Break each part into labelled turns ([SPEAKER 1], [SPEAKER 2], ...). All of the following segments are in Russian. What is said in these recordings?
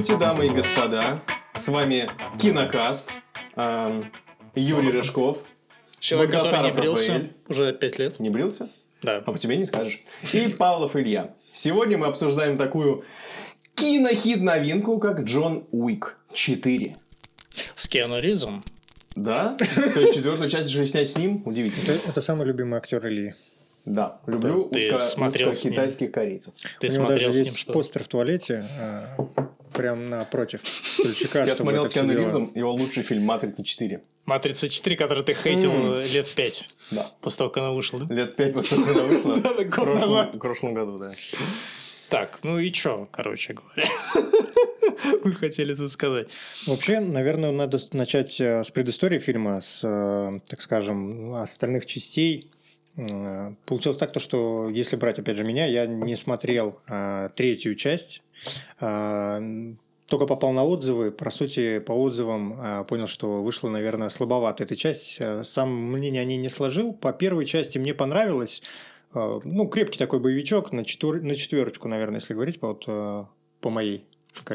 [SPEAKER 1] Здравствуйте, дамы и господа. С вами Кинокаст. эм, Юрий Рыжков.
[SPEAKER 2] Человек, который не
[SPEAKER 1] Багдасаров
[SPEAKER 2] брился
[SPEAKER 1] Рафаэль.
[SPEAKER 2] уже пять лет.
[SPEAKER 1] Не брился?
[SPEAKER 2] Да.
[SPEAKER 1] А по тебе не скажешь. И Павлов Илья. Сегодня мы обсуждаем такую кинохит-новинку, как Джон Уик 4.
[SPEAKER 2] С Киану Ривзом.
[SPEAKER 1] Да? То есть четвертую часть же снять с ним? Удивительно.
[SPEAKER 3] Это, это самый любимый актер Ильи.
[SPEAKER 1] Да, люблю
[SPEAKER 2] Ты
[SPEAKER 1] узко-
[SPEAKER 2] смотрел с ним.
[SPEAKER 1] узкокитайских корейцев.
[SPEAKER 2] Ты
[SPEAKER 3] У него
[SPEAKER 2] смотрел
[SPEAKER 3] даже
[SPEAKER 2] с ним
[SPEAKER 3] есть
[SPEAKER 2] что?
[SPEAKER 3] постер в туалете, а, прям напротив стульчика.
[SPEAKER 1] Я смотрел с Киану Ривзом, его лучший фильм «Матрица 4».
[SPEAKER 2] Матрица 4, который ты хейтил лет пять.
[SPEAKER 1] Да.
[SPEAKER 2] После того, как она вышла, да?
[SPEAKER 1] Лет пять после того, как она вышла.
[SPEAKER 2] Да,
[SPEAKER 1] В
[SPEAKER 2] год
[SPEAKER 1] прошлом-
[SPEAKER 2] назад.
[SPEAKER 1] В прошлом году, да.
[SPEAKER 2] Так, ну и чё, короче говоря. Вы хотели это сказать.
[SPEAKER 3] Вообще, наверное, надо начать э, с предыстории фильма, с, э, так скажем, остальных частей. Э, Получилось так, то, что если брать, опять же, меня, я не смотрел э, третью часть, только попал на отзывы. По сути, по отзывам э, понял, что вышла, наверное, слабовато эта часть. Э, Сам мнение о ней не сложил. По первой части мне понравилось. Э, Ну, крепкий такой боевичок на, четвер... на четверочку, наверное, если говорить по, вот, по моей.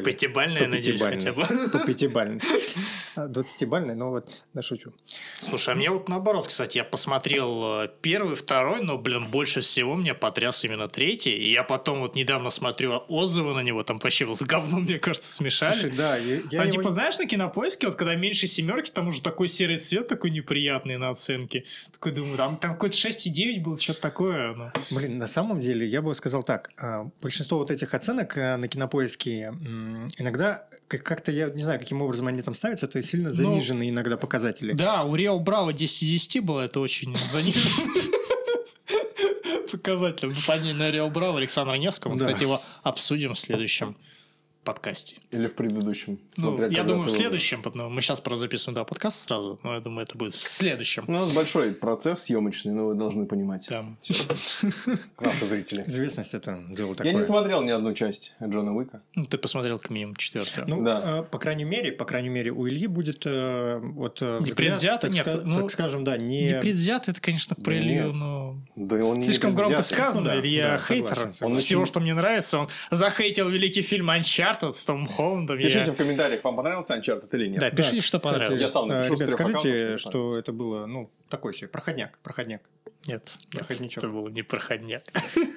[SPEAKER 2] Пятибальная, надеюсь, хотя бы.
[SPEAKER 3] По пятибальной. А, Двадцатибальной, но вот, да шучу.
[SPEAKER 2] Слушай, а мне вот наоборот, кстати, я посмотрел э, первый, второй, но, блин, больше всего меня потряс именно третий. И я потом вот недавно смотрю отзывы на него, там вообще с говном, мне кажется, смешали.
[SPEAKER 3] Слушай, да, я, я
[SPEAKER 2] а
[SPEAKER 3] его-
[SPEAKER 2] типа, знаешь, на кинопоиске, вот когда меньше семерки, там уже такой серый цвет такой неприятный на оценке. Такой думаю, там, там какой-то 6,9 был, что-то такое. Ну.
[SPEAKER 3] Блин, на самом деле, я бы сказал так. а, Большинство вот этих оценок а, на кинопоиске иногда как-то, я не знаю, каким образом они там ставятся, это сильно заниженные иногда показатели.
[SPEAKER 2] Да, у Рио Браво 10 из 10 было, это очень заниженно. Показатель. Ну, по ней на Рио Браво Александра Невского.
[SPEAKER 3] Да.
[SPEAKER 2] Кстати, его обсудим в следующем подкасте.
[SPEAKER 1] Или в предыдущем.
[SPEAKER 2] Ну, я думаю, в следующем, потому мы сейчас просто записываем да, подкаст сразу, но я думаю, это будет в следующем.
[SPEAKER 1] У нас большой процесс съемочный, но вы должны понимать,
[SPEAKER 2] Там.
[SPEAKER 1] наши зрители.
[SPEAKER 3] Известность это дело
[SPEAKER 1] Я
[SPEAKER 3] такое.
[SPEAKER 1] не смотрел ни одну часть Джона Уика.
[SPEAKER 2] Ну, ты посмотрел как минимум четвертую.
[SPEAKER 3] Ну,
[SPEAKER 1] Да.
[SPEAKER 3] а, по крайней мере, по крайней мере, у Ильи будет э, вот э, взгляд,
[SPEAKER 2] Непредвзято?
[SPEAKER 3] так,
[SPEAKER 2] Нет,
[SPEAKER 3] ска-
[SPEAKER 2] ну,
[SPEAKER 3] так скажем, да, не...
[SPEAKER 2] Непредвзято, это, конечно, про Илью, но...
[SPEAKER 1] Да он не
[SPEAKER 2] Слишком громко
[SPEAKER 1] предвзятый.
[SPEAKER 2] сказано,
[SPEAKER 3] да,
[SPEAKER 2] Илья
[SPEAKER 3] да,
[SPEAKER 2] хейтер.
[SPEAKER 3] согласен,
[SPEAKER 2] Он всего, что мне нравится, он захейтил великий фильм Uncharted с Томом Холландом. я-
[SPEAKER 1] Пишите в комментариях, вам понравился Uncharted или нет.
[SPEAKER 2] Да, пишите, что
[SPEAKER 3] кстати,
[SPEAKER 2] понравилось.
[SPEAKER 1] Я сам напишу
[SPEAKER 3] э,
[SPEAKER 1] с
[SPEAKER 3] Ребят, скажите,
[SPEAKER 1] что
[SPEAKER 3] это было, ну, такой себе, проходняк, проходняк.
[SPEAKER 2] Нет, нет,
[SPEAKER 3] Проходничок.
[SPEAKER 2] это был не проходняк.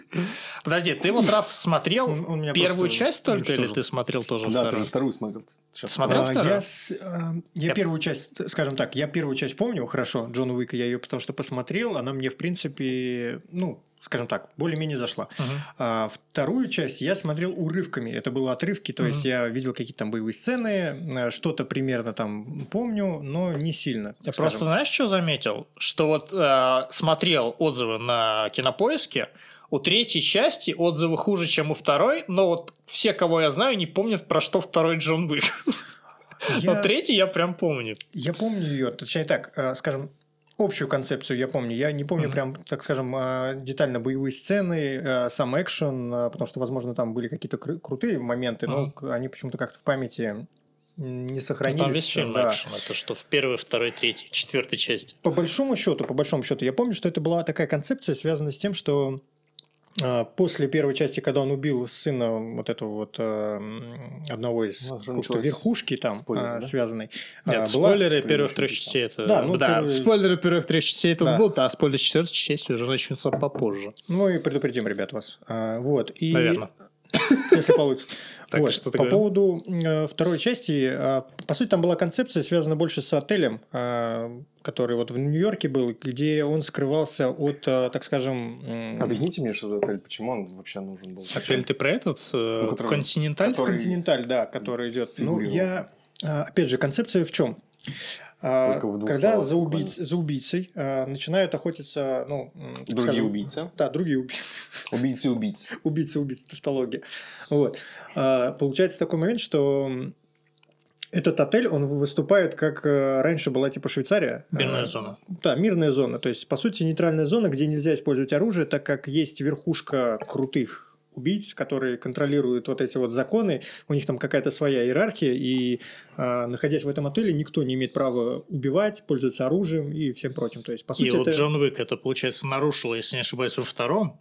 [SPEAKER 2] Подожди, ты вот, Раф, смотрел
[SPEAKER 3] Он- он меня
[SPEAKER 2] первую часть только, или ты смотрел тоже
[SPEAKER 1] Да,
[SPEAKER 2] вторую?
[SPEAKER 1] же вторую смотрел. Сейчас
[SPEAKER 2] Смотрел?
[SPEAKER 3] А,
[SPEAKER 2] вторую?
[SPEAKER 3] я, с- а, я
[SPEAKER 2] Я-
[SPEAKER 3] первую часть, скажем так, я первую часть помню хорошо, Джона Уика, я ее потому что посмотрел, она мне, в принципе, ну, скажем так, более-менее зашла. А вторую часть я смотрел урывками, это было отрывки, то есть я видел какие-то там боевые сцены, э, что-то примерно там помню, но не сильно.
[SPEAKER 2] Я
[SPEAKER 3] скажем.
[SPEAKER 2] просто знаешь, что заметил? Что вот э, смотрел отзывы на кинопоиске, у третьей части отзывы хуже, чем у второй, но вот все, кого я знаю, не помнят, про что второй Джон Уик.
[SPEAKER 3] Я-
[SPEAKER 2] Но третий я прям помню.
[SPEAKER 3] Я помню ее, точнее так, э, скажем, общую концепцию я помню. Я не помню
[SPEAKER 2] Мгм.
[SPEAKER 3] прям, так скажем, э, детально боевые сцены, э, сам экшен, э, потому что, возможно, там были какие-то кры- крутые моменты, но
[SPEAKER 2] Мгм.
[SPEAKER 3] к- они почему-то как-то в памяти не
[SPEAKER 2] Ну,
[SPEAKER 3] сохранились.
[SPEAKER 2] там весь фильм
[SPEAKER 3] да.
[SPEAKER 2] экшен. Это что в первой, второй, третьей, четвертой части.
[SPEAKER 3] По большому счету, по большому счету, я помню, что это была такая концепция, связанная с тем, что после первой части, когда он убил сына вот этого вот э, одного из
[SPEAKER 1] Ну,
[SPEAKER 3] какой-то верхушки там
[SPEAKER 1] спойлеры,
[SPEAKER 3] э,
[SPEAKER 1] да?
[SPEAKER 3] связанной,
[SPEAKER 2] Нет,
[SPEAKER 3] э, была-
[SPEAKER 2] спойлеры первых трех
[SPEAKER 1] частей.
[SPEAKER 2] это...
[SPEAKER 3] Да, ну,
[SPEAKER 2] да,
[SPEAKER 3] первые-
[SPEAKER 2] спойлеры первых трех частей тут
[SPEAKER 3] Да.
[SPEAKER 2] будут, а спойлеры четвертой части уже начнутся попозже.
[SPEAKER 3] Ну и предупредим, ребят, вас. А, вот. И,
[SPEAKER 2] Наверное.
[SPEAKER 3] Если получится.
[SPEAKER 2] Так,
[SPEAKER 3] Вот.
[SPEAKER 2] что
[SPEAKER 3] По
[SPEAKER 2] говорил?
[SPEAKER 3] поводу э, второй части, а, по сути, там была концепция, связана больше с отелем, а, который вот в Нью-Йорке был, где он скрывался от, а, так скажем... м,
[SPEAKER 1] Объясните мне, что за отель, почему он вообще нужен был?
[SPEAKER 2] Отель ты про этот? э,
[SPEAKER 1] Ну,
[SPEAKER 2] Континенталь?
[SPEAKER 1] который-
[SPEAKER 3] Континенталь, да, который идет. Ну, я... а, Опять же, концепция в чем? А, Когда
[SPEAKER 1] словах
[SPEAKER 3] за, убийц- за убийцей а, начинают охотиться, ну,
[SPEAKER 1] Другие
[SPEAKER 3] скажем,
[SPEAKER 1] убийцы.
[SPEAKER 3] Да, другие убийцы.
[SPEAKER 1] Убийцы убийц.
[SPEAKER 3] убийца убийца тавтология вот А, получается такой момент что этот отель он выступает как э, раньше была типа Швейцария
[SPEAKER 2] Мирная
[SPEAKER 3] А,
[SPEAKER 2] зона.
[SPEAKER 3] да мирная зона то есть по сути нейтральная зона где нельзя использовать оружие так как есть верхушка крутых убийц, которые контролируют вот эти вот законы, у них там какая-то своя иерархия, и а, находясь в этом отеле, никто не имеет права убивать, пользоваться оружием и всем прочим. То есть, по
[SPEAKER 2] И
[SPEAKER 3] сути,
[SPEAKER 2] вот
[SPEAKER 3] это...
[SPEAKER 2] Джон Уик это, получается, нарушил, если не ошибаюсь, во втором.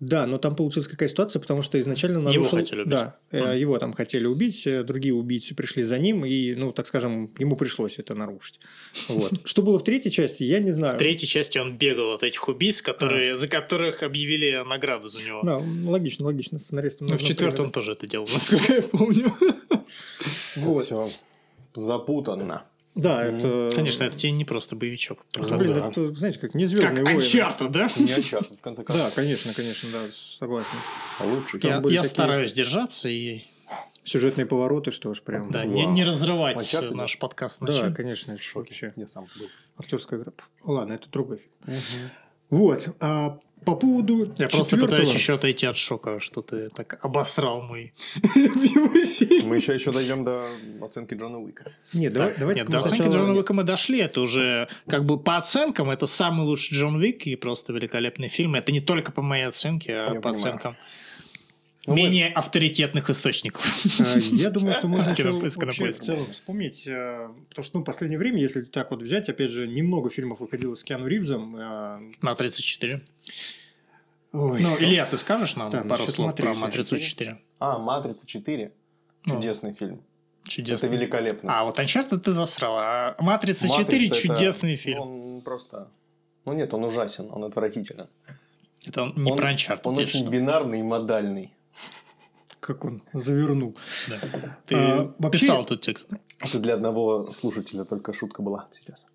[SPEAKER 3] Да, но там получилась какая ситуация, потому что изначально
[SPEAKER 2] Его
[SPEAKER 3] нарушил...
[SPEAKER 2] хотели убить.
[SPEAKER 3] Да,
[SPEAKER 2] Мгм.
[SPEAKER 3] его там хотели убить, э, другие убийцы пришли за ним, и, ну, так скажем, ему пришлось это нарушить. Вот. Что было в третьей части, я не знаю.
[SPEAKER 2] В третьей части он бегал от этих убийц, которые, за которых объявили награду за него.
[SPEAKER 3] Да, логично, логично, сценаристам
[SPEAKER 2] Ну, в четвертом он тоже это делал, насколько я помню.
[SPEAKER 3] Вот.
[SPEAKER 1] Все запутанно.
[SPEAKER 3] Да, это...
[SPEAKER 2] Конечно, это тебе не просто боевичок.
[SPEAKER 3] Ну, Блин,
[SPEAKER 1] да.
[SPEAKER 3] это, знаете, как не
[SPEAKER 2] Как
[SPEAKER 3] звездные войны.
[SPEAKER 2] Uncharted, да?
[SPEAKER 1] Не Uncharted, в конце концов.
[SPEAKER 3] Да, конечно, конечно, да, согласен.
[SPEAKER 1] А лучше.
[SPEAKER 3] Там
[SPEAKER 2] Я, я
[SPEAKER 3] такие-
[SPEAKER 2] стараюсь держаться и
[SPEAKER 3] Сюжетные повороты, что ж, прям.
[SPEAKER 2] да,
[SPEAKER 1] Вау.
[SPEAKER 2] не, не разрывать
[SPEAKER 1] Uncharted?
[SPEAKER 2] наш подкаст.
[SPEAKER 3] Да,
[SPEAKER 2] начать.
[SPEAKER 3] конечно, вообще.
[SPEAKER 1] Я сам был.
[SPEAKER 3] Актерская игра. Ладно, это другой фильм. Вот. А по поводу
[SPEAKER 2] Я просто пытаюсь еще отойти от шока, что ты так обосрал мой любимый фильм.
[SPEAKER 1] Мы еще, еще дойдем до оценки Джона Уика.
[SPEAKER 3] Нет, давай, давайте
[SPEAKER 2] Нет, до оценки Джона Уика мы дошли. Это уже как бы по оценкам это самый лучший Джон Уик и просто великолепный фильм. Это не только по моей оценке, а
[SPEAKER 1] Я
[SPEAKER 2] по
[SPEAKER 1] понимаю.
[SPEAKER 2] оценкам
[SPEAKER 1] Ну, мы-
[SPEAKER 2] менее авторитетных источников.
[SPEAKER 3] А, Я думаю, что можно еще вообще в целом вспомнить, э, потому что ну, в последнее время, если так вот взять, опять же, немного фильмов выходило с Киану Ривзом. э,
[SPEAKER 2] На 34.
[SPEAKER 3] Ой,
[SPEAKER 2] Ну, Илья, ты скажешь нам
[SPEAKER 3] Да,
[SPEAKER 2] пару
[SPEAKER 3] насчет
[SPEAKER 2] слов про
[SPEAKER 3] «Матрицы».
[SPEAKER 2] «Матрицу 4»?
[SPEAKER 1] А, «Матрица 4».
[SPEAKER 2] Ну.
[SPEAKER 1] Чудесный фильм.
[SPEAKER 2] Чудесный.
[SPEAKER 1] Это великолепно.
[SPEAKER 2] А, вот Uncharted ты засрал, а «Матрица 4»
[SPEAKER 1] «Матрица» это-
[SPEAKER 2] чудесный фильм.
[SPEAKER 1] Он просто... Ну нет, он ужасен, он отвратителен.
[SPEAKER 2] Это он не
[SPEAKER 1] он,
[SPEAKER 2] про Uncharted,
[SPEAKER 1] Он очень
[SPEAKER 2] что.
[SPEAKER 1] бинарный и модальный.
[SPEAKER 3] Как он завернул.
[SPEAKER 2] Да. Ты
[SPEAKER 3] А, вообще-
[SPEAKER 2] писал тут текст.
[SPEAKER 1] Это для одного слушателя только шутка была сейчас.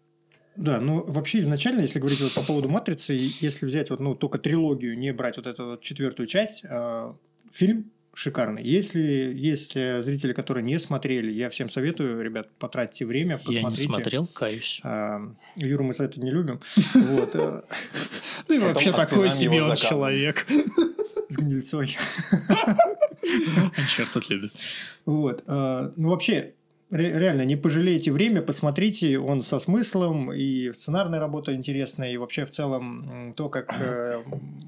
[SPEAKER 3] Да, ну вообще изначально, если говорить вот по поводу матрицы, и если взять вот ну только трилогию, не брать вот эту вот четвертую часть, э, фильм шикарный. Если есть э, зрители, которые не смотрели, я всем советую, ребят, потратьте время,
[SPEAKER 2] Я
[SPEAKER 3] посмотрите.
[SPEAKER 2] не смотрел, каюсь.
[SPEAKER 3] А, Юру мы за это не любим. Вот, э,
[SPEAKER 2] Ты вообще
[SPEAKER 1] отпинаем
[SPEAKER 2] такой себе он человек.
[SPEAKER 3] С гнильцой.
[SPEAKER 2] Uncharted любит.
[SPEAKER 3] Вот. э, Ну, вообще, ре- реально, не пожалейте время, посмотрите, он со смыслом, и сценарная работа интересная, и вообще в целом то, как э,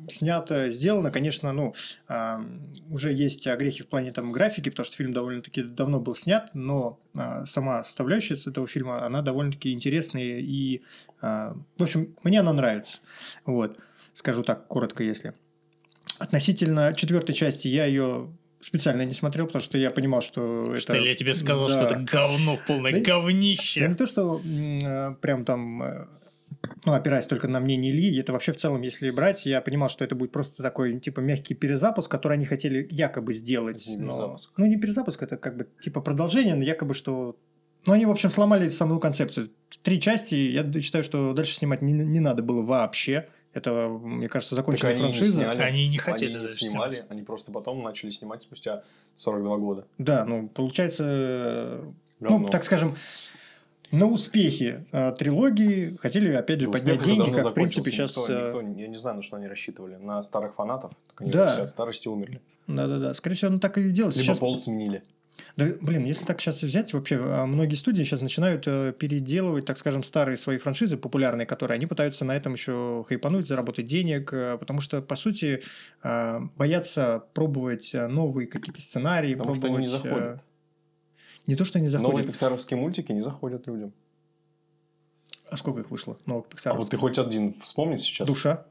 [SPEAKER 3] снято, сделано, конечно, ну, а, уже есть огрехи в плане там графики, потому что фильм довольно-таки давно был снят, но а, сама составляющая этого фильма, она довольно-таки интересная, и, а, в общем, мне она нравится. Вот. Скажу так, коротко, если. Относительно четвертой части я ее специально не смотрел, потому что я понимал, что это...
[SPEAKER 2] Что ли, я тебе сказал,
[SPEAKER 3] Да.
[SPEAKER 2] что это говно, полное
[SPEAKER 3] Да не- Да
[SPEAKER 2] говнище.
[SPEAKER 3] не то, что э, прям там, э, ну, опираясь только на мнение Ильи, это вообще в целом, если брать, я понимал, что это будет просто такой, типа, мягкий перезапуск, который они хотели якобы сделать.
[SPEAKER 1] Это
[SPEAKER 3] но-
[SPEAKER 1] перезапуск.
[SPEAKER 3] Ну, не перезапуск, это как бы, типа, продолжение, но якобы, что... Ну, они, в общем, сломали саму концепцию. Три части, я считаю, что дальше снимать не, не надо было вообще. Это, мне кажется, законченная
[SPEAKER 1] Так они не
[SPEAKER 3] франшиза.
[SPEAKER 1] сняли.
[SPEAKER 2] Они не хотели
[SPEAKER 1] Они не снимали,
[SPEAKER 2] снимать.
[SPEAKER 1] они просто потом начали снимать спустя 42 года.
[SPEAKER 3] Да, ну, получается, э, ну,
[SPEAKER 1] Говно.
[SPEAKER 3] так скажем, на успехе э, трилогии хотели, опять же, поднять деньги, как, в принципе, сейчас...
[SPEAKER 1] Никто-
[SPEAKER 3] э,
[SPEAKER 1] никто- я не знаю, на что они рассчитывали. На старых фанатов. Так они
[SPEAKER 3] Да.
[SPEAKER 1] все от старости умерли.
[SPEAKER 3] Да-да-да, скорее всего, оно так и делается.
[SPEAKER 1] Либо
[SPEAKER 3] Сейчас,
[SPEAKER 1] пол сменили.
[SPEAKER 3] Да, блин, если так сейчас взять, вообще а, многие студии сейчас начинают э, переделывать, так скажем, старые свои франшизы популярные, которые они пытаются на этом еще хайпануть, заработать денег, э, потому что, по сути, э, боятся пробовать новые какие-то сценарии,
[SPEAKER 1] Потому что они не
[SPEAKER 3] пробовать,
[SPEAKER 1] заходят.
[SPEAKER 3] Не то, что они
[SPEAKER 1] Новые
[SPEAKER 3] заходят.
[SPEAKER 1] пиксаровские мультики не заходят людям.
[SPEAKER 3] А сколько их вышло? Новых
[SPEAKER 1] А
[SPEAKER 3] пиксаровских?
[SPEAKER 1] вот ты хоть один вспомни сейчас?
[SPEAKER 3] Душа?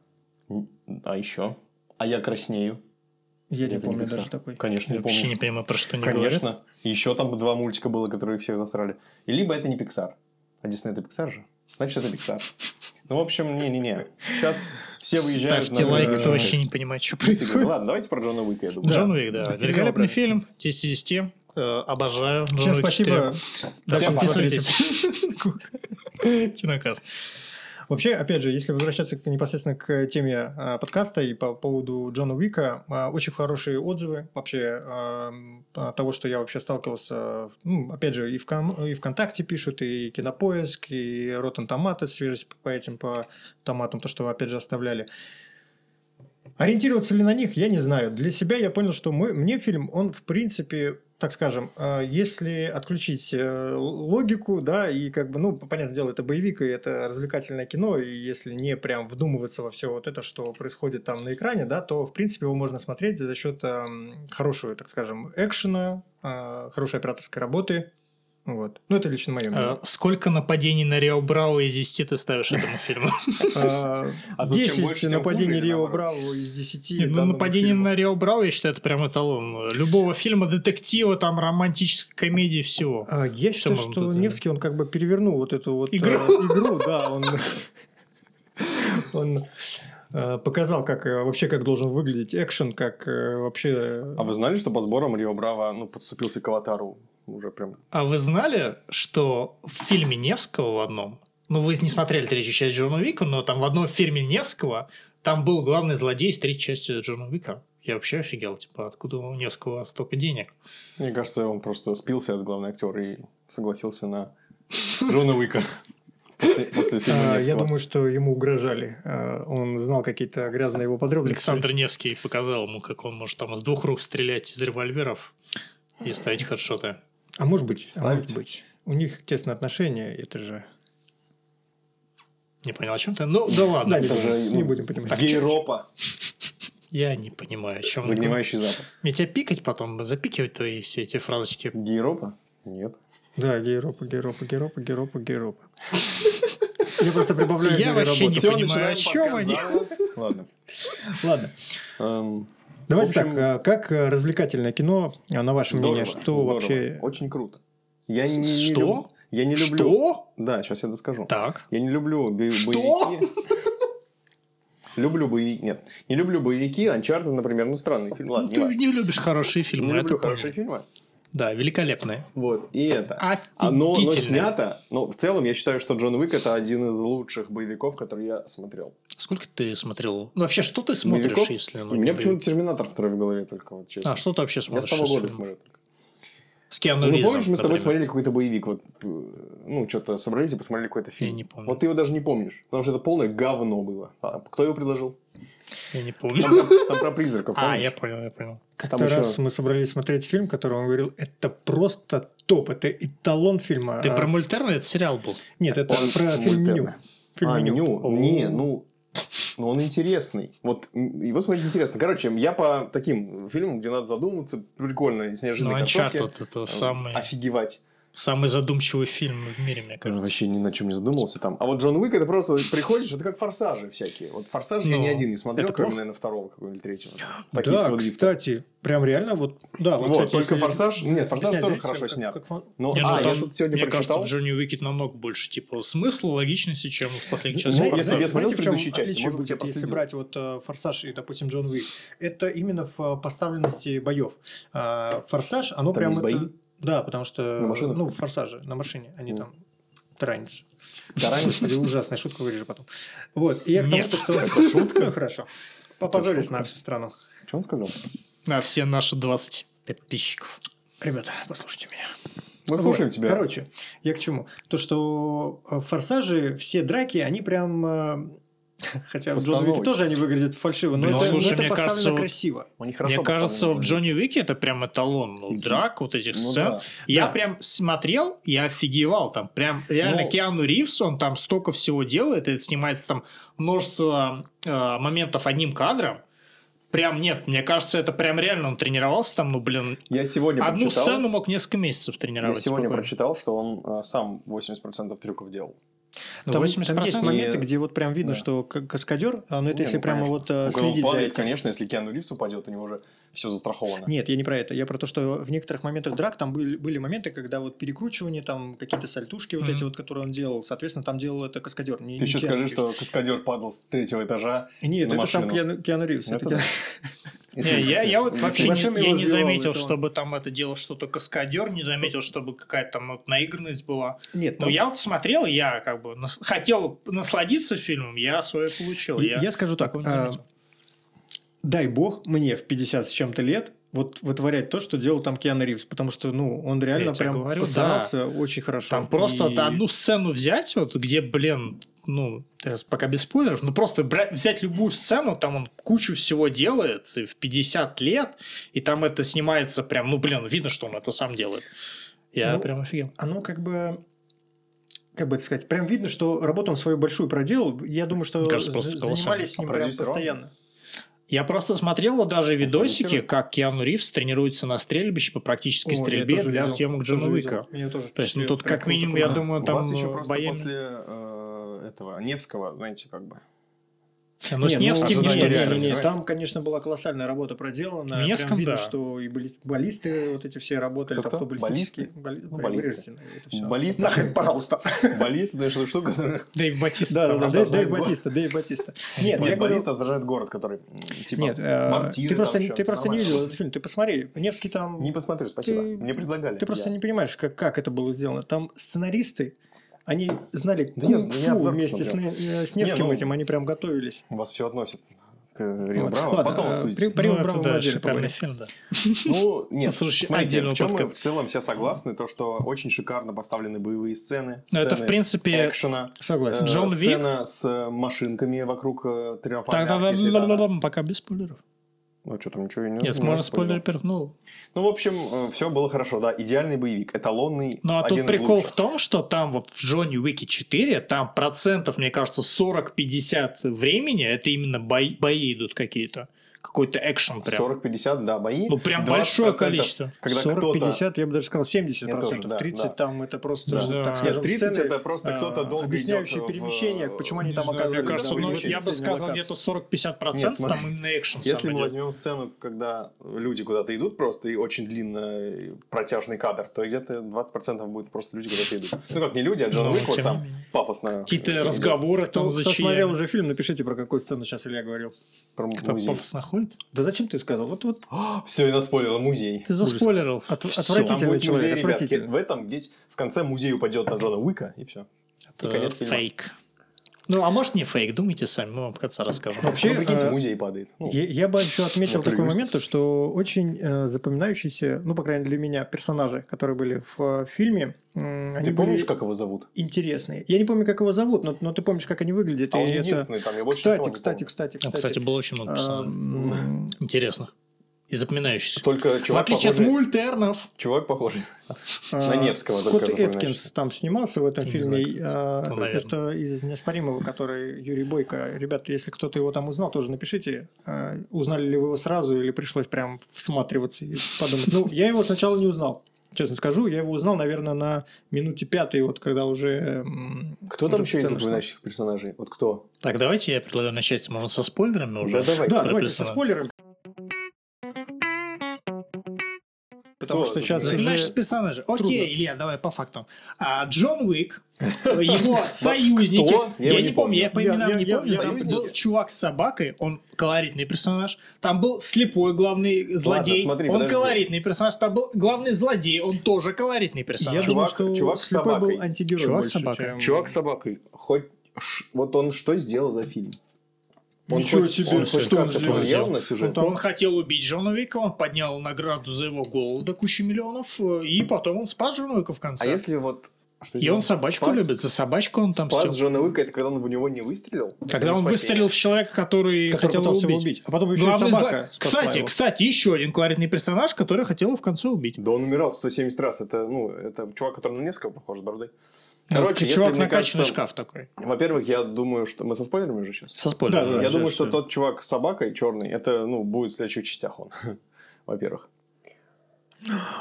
[SPEAKER 1] А еще? А я краснею.
[SPEAKER 3] Я не
[SPEAKER 1] не
[SPEAKER 3] помню даже такой.
[SPEAKER 1] Конечно,
[SPEAKER 2] Я
[SPEAKER 1] не
[SPEAKER 2] вообще
[SPEAKER 1] помню.
[SPEAKER 2] не понимаю, про что говорят.
[SPEAKER 1] Конечно. И еще там два мультика было, которые всех засрали. И либо это не Pixar. А Disney это Pixar же? Значит, это Pixar. Ну, в общем, не-не-не. Сейчас все выезжают
[SPEAKER 2] Ставьте
[SPEAKER 1] на...
[SPEAKER 2] лайк, кто вообще не понимает, что происходит.
[SPEAKER 1] Ладно, давайте про Джона Уика, я думаю.
[SPEAKER 2] Джон Уик, да.
[SPEAKER 3] Да,
[SPEAKER 2] Великолепный фильм. 10 из 10. Э, Обожаю. Джон
[SPEAKER 3] Всем
[SPEAKER 2] Уик
[SPEAKER 3] спасибо.
[SPEAKER 2] 4.
[SPEAKER 3] Дальше
[SPEAKER 2] подписывайтесь. Кинокаст.
[SPEAKER 3] Вообще, опять же, если возвращаться непосредственно к теме а, подкаста и по поводу Джона Уика, а, очень хорошие отзывы вообще а, того, что я вообще сталкивался. Ну, опять же, и, в, и ВКонтакте пишут, и Кинопоиск, и Rotten Tomatoes, свежесть по этим, по томатам, то, что, опять же, оставляли. Ориентироваться ли на них, я не знаю. Для себя я понял, что мой, мне фильм, он, в принципе, так скажем, э, если отключить э, логику, да, и как бы, ну, понятное дело, это боевик, и это развлекательное кино, и если не прям вдумываться во все вот это, что происходит там на экране, да, то, в принципе, его можно смотреть за счет эм, хорошего, так скажем, экшена, э, хорошей операторской работы, Вот. Ну, это лично мое мнение.
[SPEAKER 2] Э, Сколько нападений на Рио Браво из 10 ты ставишь этому фильму?
[SPEAKER 3] А,
[SPEAKER 1] А тут чем
[SPEAKER 3] 10
[SPEAKER 1] больше, тем
[SPEAKER 3] нападений Рио? Браво из 10.
[SPEAKER 2] Нет, Ну, нападение на Рио Браво, я считаю, это прям эталон. Любого фильма, детектива, там, романтической комедии, всего.
[SPEAKER 3] А, Я считаю, что. Невский, он как бы перевернул вот эту вот э,
[SPEAKER 2] Игру.
[SPEAKER 3] игру, да, он, он э, показал, как э, вообще как должен выглядеть экшен, как вообще...
[SPEAKER 1] А вы знали, что по сборам Рио Браво ну, подступился к Аватару? Уже прям...
[SPEAKER 2] А вы знали, что в фильме Невского в одном, ну, вы не смотрели третью часть Джона Уика, но там в одном фильме Невского там был главный злодей из третьей части Джона Уика. Я вообще офигел, типа, откуда у Невского столько денег?
[SPEAKER 1] Мне кажется, он просто спился, этот главный актер, и согласился на Джона Уика. После, после фильма
[SPEAKER 3] А, Я думаю, что ему угрожали. А, Он знал какие-то грязные его подробности.
[SPEAKER 2] Александр Невский показал ему, как он может там с двух рук стрелять из револьверов и ставить хедшоты.
[SPEAKER 3] А может быть, а
[SPEAKER 1] Ставить.
[SPEAKER 3] может быть. У них тесные отношения, это же...
[SPEAKER 2] Не понял, о чем ты? Ну, да ладно.
[SPEAKER 3] Да, не,
[SPEAKER 1] это
[SPEAKER 3] будем,
[SPEAKER 1] же,
[SPEAKER 3] не
[SPEAKER 1] ну,
[SPEAKER 3] будем понимать.
[SPEAKER 1] Гейропа.
[SPEAKER 2] Я не понимаю, о чем
[SPEAKER 1] Загнивающий запад.
[SPEAKER 2] Мне тебя пикать потом, запикивать твои все эти фразочки.
[SPEAKER 1] Гейропа? Нет.
[SPEAKER 3] Да, гейропа, гейропа, гейропа, гейропа, гейропа. Я просто прибавляю
[SPEAKER 2] Я вообще не понимаю, о чем они.
[SPEAKER 1] Ладно.
[SPEAKER 3] Ладно. Давайте
[SPEAKER 1] общем,
[SPEAKER 3] так, как а, развлекательное кино, а, на ваше
[SPEAKER 1] Здорово,
[SPEAKER 3] мнение, что
[SPEAKER 1] здорово.
[SPEAKER 3] вообще...
[SPEAKER 1] Очень круто. Я не, не
[SPEAKER 2] Что?
[SPEAKER 1] люб- Я не люблю...
[SPEAKER 2] Что?
[SPEAKER 1] Да, сейчас я доскажу.
[SPEAKER 2] Так.
[SPEAKER 1] Я не люблю бо-
[SPEAKER 2] Что?
[SPEAKER 1] боевики. Люблю боевики. Нет, не люблю боевики. Uncharted, например, ну странный фильм.
[SPEAKER 2] Ну,
[SPEAKER 1] Ладно,
[SPEAKER 2] ты
[SPEAKER 1] не
[SPEAKER 2] любишь хорошие фильмы,
[SPEAKER 1] Не люблю хорошие фильмы.
[SPEAKER 2] Да, великолепные.
[SPEAKER 1] Вот, и это. А, но, снято. Но в целом я считаю, что Джон Уик это один из лучших боевиков, которые я смотрел.
[SPEAKER 2] Сколько ты смотрел? Ну, вообще, что ты смотришь,
[SPEAKER 1] Боевиков?
[SPEAKER 2] если... Ну,
[SPEAKER 1] У меня почему-то? Терминатор второй в голове только, вот честно.
[SPEAKER 2] А, что ты вообще
[SPEAKER 1] я
[SPEAKER 2] смотришь?
[SPEAKER 1] с того года смотрю. только.
[SPEAKER 2] С Киану
[SPEAKER 1] Ну,
[SPEAKER 2] Ривзом,
[SPEAKER 1] помнишь, мы с тобой
[SPEAKER 2] например.
[SPEAKER 1] смотрели какой-то боевик, вот, э, ну, что-то собрались и посмотрели какой-то фильм.
[SPEAKER 2] не помню.
[SPEAKER 1] Вот ты его даже не помнишь, потому что это полное говно было. А кто его предложил?
[SPEAKER 2] Я не помню.
[SPEAKER 1] Там, про- там про призраков,
[SPEAKER 2] А,
[SPEAKER 1] помнишь?
[SPEAKER 2] я понял, я понял.
[SPEAKER 3] Как-то
[SPEAKER 1] Там еще-
[SPEAKER 3] раз мы собрались смотреть фильм, который он говорил, это просто топ, это эталон фильма.
[SPEAKER 2] Ты
[SPEAKER 3] А,
[SPEAKER 2] про мультерны? Это сериал был.
[SPEAKER 3] Нет, это
[SPEAKER 1] Он
[SPEAKER 3] про фильм меню. Фильм
[SPEAKER 1] а,
[SPEAKER 3] меню.
[SPEAKER 1] меню?
[SPEAKER 2] О.
[SPEAKER 1] Не, ну, ну, он интересный. Вот его смотреть интересно. Короче, я по таким фильмам, где надо задуматься, прикольно,
[SPEAKER 2] Ну,
[SPEAKER 1] неожиданной концовки,
[SPEAKER 2] Uncharted это
[SPEAKER 1] э,
[SPEAKER 2] самый,
[SPEAKER 1] Офигевать.
[SPEAKER 2] Самый задумчивый фильм в мире, мне кажется.
[SPEAKER 1] Вообще ни на чем не задумался там. А вот Джон Уик, это просто приходишь, это как форсажи всякие. Вот форсажи я
[SPEAKER 2] Ну,
[SPEAKER 1] ни один не смотрел,
[SPEAKER 2] это
[SPEAKER 1] кроме,
[SPEAKER 2] плохо?
[SPEAKER 1] наверное, второго какого-нибудь третьего.
[SPEAKER 3] Да, кстати, прям реально вот... Да, вот,
[SPEAKER 1] Вот,
[SPEAKER 3] кстати,
[SPEAKER 1] только
[SPEAKER 3] если
[SPEAKER 1] форсаж. Нет, форсаж
[SPEAKER 3] объяснять
[SPEAKER 1] тоже хорошо
[SPEAKER 3] как-
[SPEAKER 1] снят.
[SPEAKER 3] как фон-
[SPEAKER 1] Ну,
[SPEAKER 2] Не, ну,
[SPEAKER 1] а, я
[SPEAKER 2] там,
[SPEAKER 1] тут сегодня
[SPEAKER 2] мне кажется,
[SPEAKER 1] прочитал.
[SPEAKER 2] в Джонни Уикет намного больше, типа, смысла, логичности, чем в последней
[SPEAKER 1] Ну,
[SPEAKER 2] части.
[SPEAKER 1] если я смотрел предыдущие части, может быть, я
[SPEAKER 3] если брать вот э, Форсаж и, допустим, Джон Уик, это именно в э, поставленности боев. А, Форсаж, оно прям это... Да, потому что...
[SPEAKER 1] На машинах?
[SPEAKER 3] Ну, в Форсаже, на машине, они
[SPEAKER 1] Ну.
[SPEAKER 3] там таранятся.
[SPEAKER 1] Таранец?
[SPEAKER 3] Кстати, ужасная шутка, вырежу потом. Вот, и я к тому, что... Это шутка? Хорошо.
[SPEAKER 1] Шутка.
[SPEAKER 3] на всю страну.
[SPEAKER 1] Что он сказал?
[SPEAKER 2] На все наши 20 подписчиков.
[SPEAKER 3] Ребята, послушайте меня.
[SPEAKER 1] Мы слушаем
[SPEAKER 3] Вот,
[SPEAKER 1] тебя.
[SPEAKER 3] Короче, я к чему? То, что э, в Форсаже все драки, они прям... э, Хотя в Джон Уике
[SPEAKER 1] Постановочно.
[SPEAKER 3] тоже они выглядят фальшиво, но
[SPEAKER 2] Ну,
[SPEAKER 3] это, но
[SPEAKER 2] слушай,
[SPEAKER 3] это
[SPEAKER 2] мне
[SPEAKER 3] поставлено
[SPEAKER 2] кажется,
[SPEAKER 3] красиво.
[SPEAKER 1] Они хорошо
[SPEAKER 2] Мне кажется, в. Джонни Уике это прям эталон. Ну, драк, вот этих
[SPEAKER 1] Ну
[SPEAKER 2] сцен.
[SPEAKER 1] да.
[SPEAKER 2] Я
[SPEAKER 3] Да.
[SPEAKER 2] прям смотрел, я офигевал. Там прям реально
[SPEAKER 1] Ну.
[SPEAKER 2] Киану Ривз, он там столько всего делает, и это снимается там множество э, моментов одним кадром. Прям нет, мне кажется, это прям реально он тренировался там, ну, блин,
[SPEAKER 1] Я сегодня
[SPEAKER 2] одну
[SPEAKER 1] прочитал,
[SPEAKER 2] сцену мог несколько месяцев
[SPEAKER 1] я
[SPEAKER 2] тренировать.
[SPEAKER 1] сегодня
[SPEAKER 2] спокойно.
[SPEAKER 1] прочитал, что он а, сам 80% трюков делал.
[SPEAKER 2] Ну,
[SPEAKER 3] Там,
[SPEAKER 2] 80%.
[SPEAKER 3] там есть моменты,
[SPEAKER 1] И-
[SPEAKER 3] где вот прям видно,
[SPEAKER 1] Да.
[SPEAKER 3] что каскадер, а, но это
[SPEAKER 1] Не,
[SPEAKER 3] если
[SPEAKER 1] ну,
[SPEAKER 3] прямо
[SPEAKER 1] конечно.
[SPEAKER 3] вот э,
[SPEAKER 1] Ну,
[SPEAKER 3] следить за
[SPEAKER 1] падает,
[SPEAKER 3] этим.
[SPEAKER 1] конечно, если Киану Ривз упадет, у него уже все застраховано.
[SPEAKER 3] Нет, я не про это. Я про то, что в некоторых моментах драк там были, были моменты, когда вот перекручивание, там какие-то сальтушки вот
[SPEAKER 2] Мгм.
[SPEAKER 3] эти вот, которые он делал, соответственно, там делал это каскадер. Не,
[SPEAKER 1] Ты
[SPEAKER 3] не
[SPEAKER 1] еще
[SPEAKER 3] Киану
[SPEAKER 1] скажи,
[SPEAKER 3] Ривз.
[SPEAKER 1] что каскадер падал с третьего этажа.
[SPEAKER 3] Нет,
[SPEAKER 1] на
[SPEAKER 3] это сам
[SPEAKER 1] машину.
[SPEAKER 3] Киану, Киану Ривз.
[SPEAKER 1] Это
[SPEAKER 3] Это. Киану-
[SPEAKER 2] Не, я, я вот вообще не, я не заметил, чтобы там это делал что-то каскадер, не заметил, чтобы какая-то там вот наигранность была.
[SPEAKER 3] Нет,
[SPEAKER 2] Но
[SPEAKER 3] там-
[SPEAKER 2] я вот смотрел, я как бы нас- хотел насладиться фильмом, я свое получил.
[SPEAKER 3] Я, я скажу так, а, дай бог мне в 50 с чем-то лет вот вытворять то, что делал там Киану Ривз, потому что, ну, он реально
[SPEAKER 2] тебе
[SPEAKER 3] прям
[SPEAKER 2] говорю,
[SPEAKER 3] постарался очень хорошо.
[SPEAKER 2] Там просто
[SPEAKER 3] И-
[SPEAKER 2] одну сцену взять, вот где, блин, ну, пока без спойлеров, ну просто бра- взять любую сцену, там он кучу всего делает, и в 50 лет, и там это снимается прям, ну, блин, видно, что он это сам делает. Я
[SPEAKER 3] Ну,
[SPEAKER 2] прям офигел.
[SPEAKER 3] оно как бы как бы это сказать, прям видно, что работу он свою большую проделал. Я думаю, что
[SPEAKER 2] Кажется,
[SPEAKER 3] занимались с ним
[SPEAKER 1] А
[SPEAKER 3] прям постоянно.
[SPEAKER 2] Я просто смотрел вот даже видосики, как Киану Ривз тренируется на стрельбище по практической
[SPEAKER 3] О,
[SPEAKER 2] стрельбе для
[SPEAKER 3] видел,
[SPEAKER 2] съемок
[SPEAKER 3] видел.
[SPEAKER 2] Уика. То есть, ну тут как минимум, я думаю,
[SPEAKER 1] У
[SPEAKER 2] там
[SPEAKER 1] вас еще
[SPEAKER 2] э,
[SPEAKER 1] просто
[SPEAKER 2] боями-
[SPEAKER 1] после э, этого Невского, знаете, как бы.
[SPEAKER 2] Ну, с
[SPEAKER 3] Не, ну,
[SPEAKER 2] Невским
[SPEAKER 1] ожидание
[SPEAKER 2] ничто не
[SPEAKER 3] не, не. Там, конечно, была колоссальная работа проделана.
[SPEAKER 2] Невском,
[SPEAKER 3] Прям видно,
[SPEAKER 2] да.
[SPEAKER 3] что и балли- баллисты вот эти все работали, там, кто баллистические. Балли-
[SPEAKER 1] Ну, баллисты. Баллисты.
[SPEAKER 3] Нахрен, пожалуйста.
[SPEAKER 1] Баллист, это что штука.
[SPEAKER 2] Дэйв Батиста.
[SPEAKER 3] Да, да, да, Дэйв. Батиста, Дэйв Батиста. Нет, я
[SPEAKER 1] Нет,
[SPEAKER 3] говорю...
[SPEAKER 1] баллист осаждает город, который, типа,
[SPEAKER 3] Нет, э, ты просто, ты просто не видел этот фильм. Ты посмотри, Невский там...
[SPEAKER 1] Не посмотрю, спасибо. Мне предлагали.
[SPEAKER 3] Ты просто не понимаешь, как это было сделано. Там сценаристы, они знали
[SPEAKER 1] Да
[SPEAKER 3] кунг-фу
[SPEAKER 1] обзор
[SPEAKER 3] вместе с. Не- э, с Невским
[SPEAKER 1] ну,
[SPEAKER 3] этим, они прям готовились.
[SPEAKER 1] Вас все относят к Рио
[SPEAKER 3] Вот.
[SPEAKER 1] Браво.
[SPEAKER 3] Ладно,
[SPEAKER 1] Потом
[SPEAKER 3] э,
[SPEAKER 1] обсудите.
[SPEAKER 3] при-
[SPEAKER 2] Ну,
[SPEAKER 3] Рио Браво
[SPEAKER 2] да,
[SPEAKER 3] отдельно
[SPEAKER 2] шикарный фильм, да.
[SPEAKER 1] Ну, нет,
[SPEAKER 2] Слушай,
[SPEAKER 1] смотрите, в чем мы в целом все согласны, то, что очень шикарно поставлены боевые сцены.
[SPEAKER 2] Ну, это, в
[SPEAKER 1] сцены
[SPEAKER 2] принципе,
[SPEAKER 1] экшена.
[SPEAKER 3] Согласен.
[SPEAKER 1] э,
[SPEAKER 2] Джон Вик.
[SPEAKER 1] Сцена с машинками вокруг э, триумфальной
[SPEAKER 2] пока без спойлеров.
[SPEAKER 1] Ну, что там, ничего не
[SPEAKER 2] Нет,
[SPEAKER 1] не
[SPEAKER 2] можно спойлер пернул.
[SPEAKER 1] Ну, в общем, все было хорошо, да. Идеальный боевик, эталонный,
[SPEAKER 2] Ну, а
[SPEAKER 1] один
[SPEAKER 2] тут прикол
[SPEAKER 1] лучших.
[SPEAKER 2] в том, что там вот в Джонни Уике 4, там процентов, мне кажется, 40-50 времени, это именно бои, бои идут какие-то. Какой-то экшен прям.
[SPEAKER 1] 40-50, да, бои.
[SPEAKER 2] Ну, прям
[SPEAKER 1] 20%,
[SPEAKER 2] большое количество.
[SPEAKER 1] Когда
[SPEAKER 3] 40,
[SPEAKER 1] кто-то...
[SPEAKER 3] 50, я бы даже сказал 70
[SPEAKER 1] Я тоже,
[SPEAKER 3] процентов.
[SPEAKER 1] да,
[SPEAKER 3] 30
[SPEAKER 1] да.
[SPEAKER 3] там это просто,
[SPEAKER 1] Да.
[SPEAKER 3] так скажем,
[SPEAKER 1] 30
[SPEAKER 3] сцены,
[SPEAKER 1] это просто
[SPEAKER 3] а,
[SPEAKER 1] кто-то долго
[SPEAKER 3] объясняющие
[SPEAKER 1] идет в-
[SPEAKER 3] перемещения, почему они
[SPEAKER 2] Не
[SPEAKER 3] там оказались.
[SPEAKER 2] Мне кажется, ну,
[SPEAKER 3] в
[SPEAKER 2] я бы сказал, где-то 45%
[SPEAKER 1] Нет, смотри.
[SPEAKER 2] там именно экшен
[SPEAKER 1] Если мы возьмем сцену, когда люди куда-то идут просто и очень длинно протяжный кадр, то где-то 20% будет просто люди куда-то идут. Ну как не люди, а Джон Уик вот сам пафосно.
[SPEAKER 2] Какие-то разговоры там за
[SPEAKER 3] кто смотрел уже фильм, напишите, про какую сцену сейчас Илья говорил.
[SPEAKER 1] Про
[SPEAKER 2] пафосно ходит?
[SPEAKER 3] Да зачем ты сказал? Вот, вот
[SPEAKER 1] Все, я наспойлерил музей.
[SPEAKER 2] Ты заспойлерил.
[SPEAKER 3] От-
[SPEAKER 1] будет
[SPEAKER 3] человек,
[SPEAKER 1] музей, ребят.
[SPEAKER 3] отвратительно.
[SPEAKER 1] В этом весь в конце музей упадет на Джона Уика, и все.
[SPEAKER 2] Это
[SPEAKER 1] конец фильма.
[SPEAKER 2] фейк. Ну, а может не фейк, думайте сами, мы вам в конце расскажем.
[SPEAKER 3] Вообще,
[SPEAKER 1] ну, прикиньте,
[SPEAKER 3] э,
[SPEAKER 1] музей падает. Ну,
[SPEAKER 3] Я, я бы еще отметил такой момент, то, что очень э, запоминающиеся, ну, по крайней мере, для меня, персонажи, которые были в э, фильме, они
[SPEAKER 1] Ты помнишь,
[SPEAKER 3] были
[SPEAKER 1] как его зовут?
[SPEAKER 3] интересные. Я не помню, как его зовут, но, но ты помнишь, как они выглядят.
[SPEAKER 1] А он
[SPEAKER 3] это-
[SPEAKER 1] единственный там, я больше
[SPEAKER 3] Кстати, кстати,
[SPEAKER 1] помню.
[SPEAKER 3] кстати,
[SPEAKER 2] Ну,
[SPEAKER 3] кстати,
[SPEAKER 2] кстати, было очень много персонажей.
[SPEAKER 3] м,
[SPEAKER 2] Интересных. И запоминающихся.
[SPEAKER 1] Только
[SPEAKER 2] В
[SPEAKER 1] чувак
[SPEAKER 2] отличие от
[SPEAKER 1] похожий,
[SPEAKER 2] мультернов.
[SPEAKER 1] чувак похожий. На Невского
[SPEAKER 3] Скотт Эткинс
[SPEAKER 1] запоминающийся.
[SPEAKER 3] там снимался в этом фильме.
[SPEAKER 2] это.
[SPEAKER 3] а, это из неоспоримого, который Юрий Бойко. Ребята, если кто-то его там узнал, тоже напишите, а, узнали ли вы его сразу или пришлось прям всматриваться и подумать. Ну, я его сначала не узнал. Честно скажу, я его узнал, наверное, на минуте пятой, вот когда уже...
[SPEAKER 1] Кто там еще из запоминающих персонажей? Вот кто?
[SPEAKER 2] Так, давайте я предлагаю начать, можно, со спойлерами уже.
[SPEAKER 1] Да, давайте.
[SPEAKER 3] Да, давайте со
[SPEAKER 2] персонажа.
[SPEAKER 3] Потому что сейчас уже...
[SPEAKER 2] персонажа. Окей. Илья, давай по фактам. А, Джон Уик, его союзники.
[SPEAKER 1] Я
[SPEAKER 2] Я, не помню, я по
[SPEAKER 3] Я-
[SPEAKER 2] именам
[SPEAKER 3] я-
[SPEAKER 2] не
[SPEAKER 3] я-
[SPEAKER 2] помню.
[SPEAKER 3] я-
[SPEAKER 2] Там был чувак с собакой, он колоритный персонаж. Там был слепой главный злодей,
[SPEAKER 1] смотри,
[SPEAKER 2] он
[SPEAKER 1] подожди.
[SPEAKER 2] колоритный персонаж. Там был главный злодей, он тоже колоритный
[SPEAKER 3] Я
[SPEAKER 2] персонаж.
[SPEAKER 3] думаю,
[SPEAKER 1] Чувак-
[SPEAKER 3] что
[SPEAKER 1] чувак с
[SPEAKER 3] слепой был
[SPEAKER 1] собакой.
[SPEAKER 3] антигерой
[SPEAKER 2] Чувак с собакой.
[SPEAKER 3] чем-
[SPEAKER 1] Чувак с собакой. Хоть вот он что сделал за фильм? Он
[SPEAKER 3] Ничего
[SPEAKER 1] хоть-
[SPEAKER 3] себе,
[SPEAKER 1] он хоть
[SPEAKER 3] что он сделал?
[SPEAKER 1] на сюжет?
[SPEAKER 2] Он хотел убить Джона Вика, он поднял награду за его голову до кучи миллионов, э, и потом он спас Джона Вика в конце.
[SPEAKER 1] А если вот... что
[SPEAKER 2] И он собачку
[SPEAKER 1] Спас-
[SPEAKER 2] любит, за собачку он там
[SPEAKER 1] Спас
[SPEAKER 2] мстил.
[SPEAKER 1] Джона Уика, это когда он в него не выстрелил?
[SPEAKER 2] Когда он
[SPEAKER 1] спасение.
[SPEAKER 2] выстрелил в человека, который,
[SPEAKER 3] который
[SPEAKER 2] хотел
[SPEAKER 3] пытался
[SPEAKER 2] его убить.
[SPEAKER 3] убить. А потом еще
[SPEAKER 2] Главный
[SPEAKER 3] собака спасла
[SPEAKER 2] Кстати,
[SPEAKER 3] его.
[SPEAKER 2] кстати, еще один колоритный персонаж, который хотел его в конце убить.
[SPEAKER 1] Да он умирал 170 раз. Это, ну, это чувак, который на несколько похож с бородой. Короче,
[SPEAKER 2] Ну,
[SPEAKER 1] если,
[SPEAKER 2] чувак
[SPEAKER 1] мне
[SPEAKER 2] накачанный
[SPEAKER 1] кажется,
[SPEAKER 2] шкаф такой.
[SPEAKER 1] Во-первых, я думаю, что... Мы со спойлерами уже сейчас?
[SPEAKER 2] Со спойлером.
[SPEAKER 3] Да, да,
[SPEAKER 1] я
[SPEAKER 3] сейчас
[SPEAKER 1] думаю, что тот чувак с собакой черный, это, ну, будет в следующих частях он. Во-первых.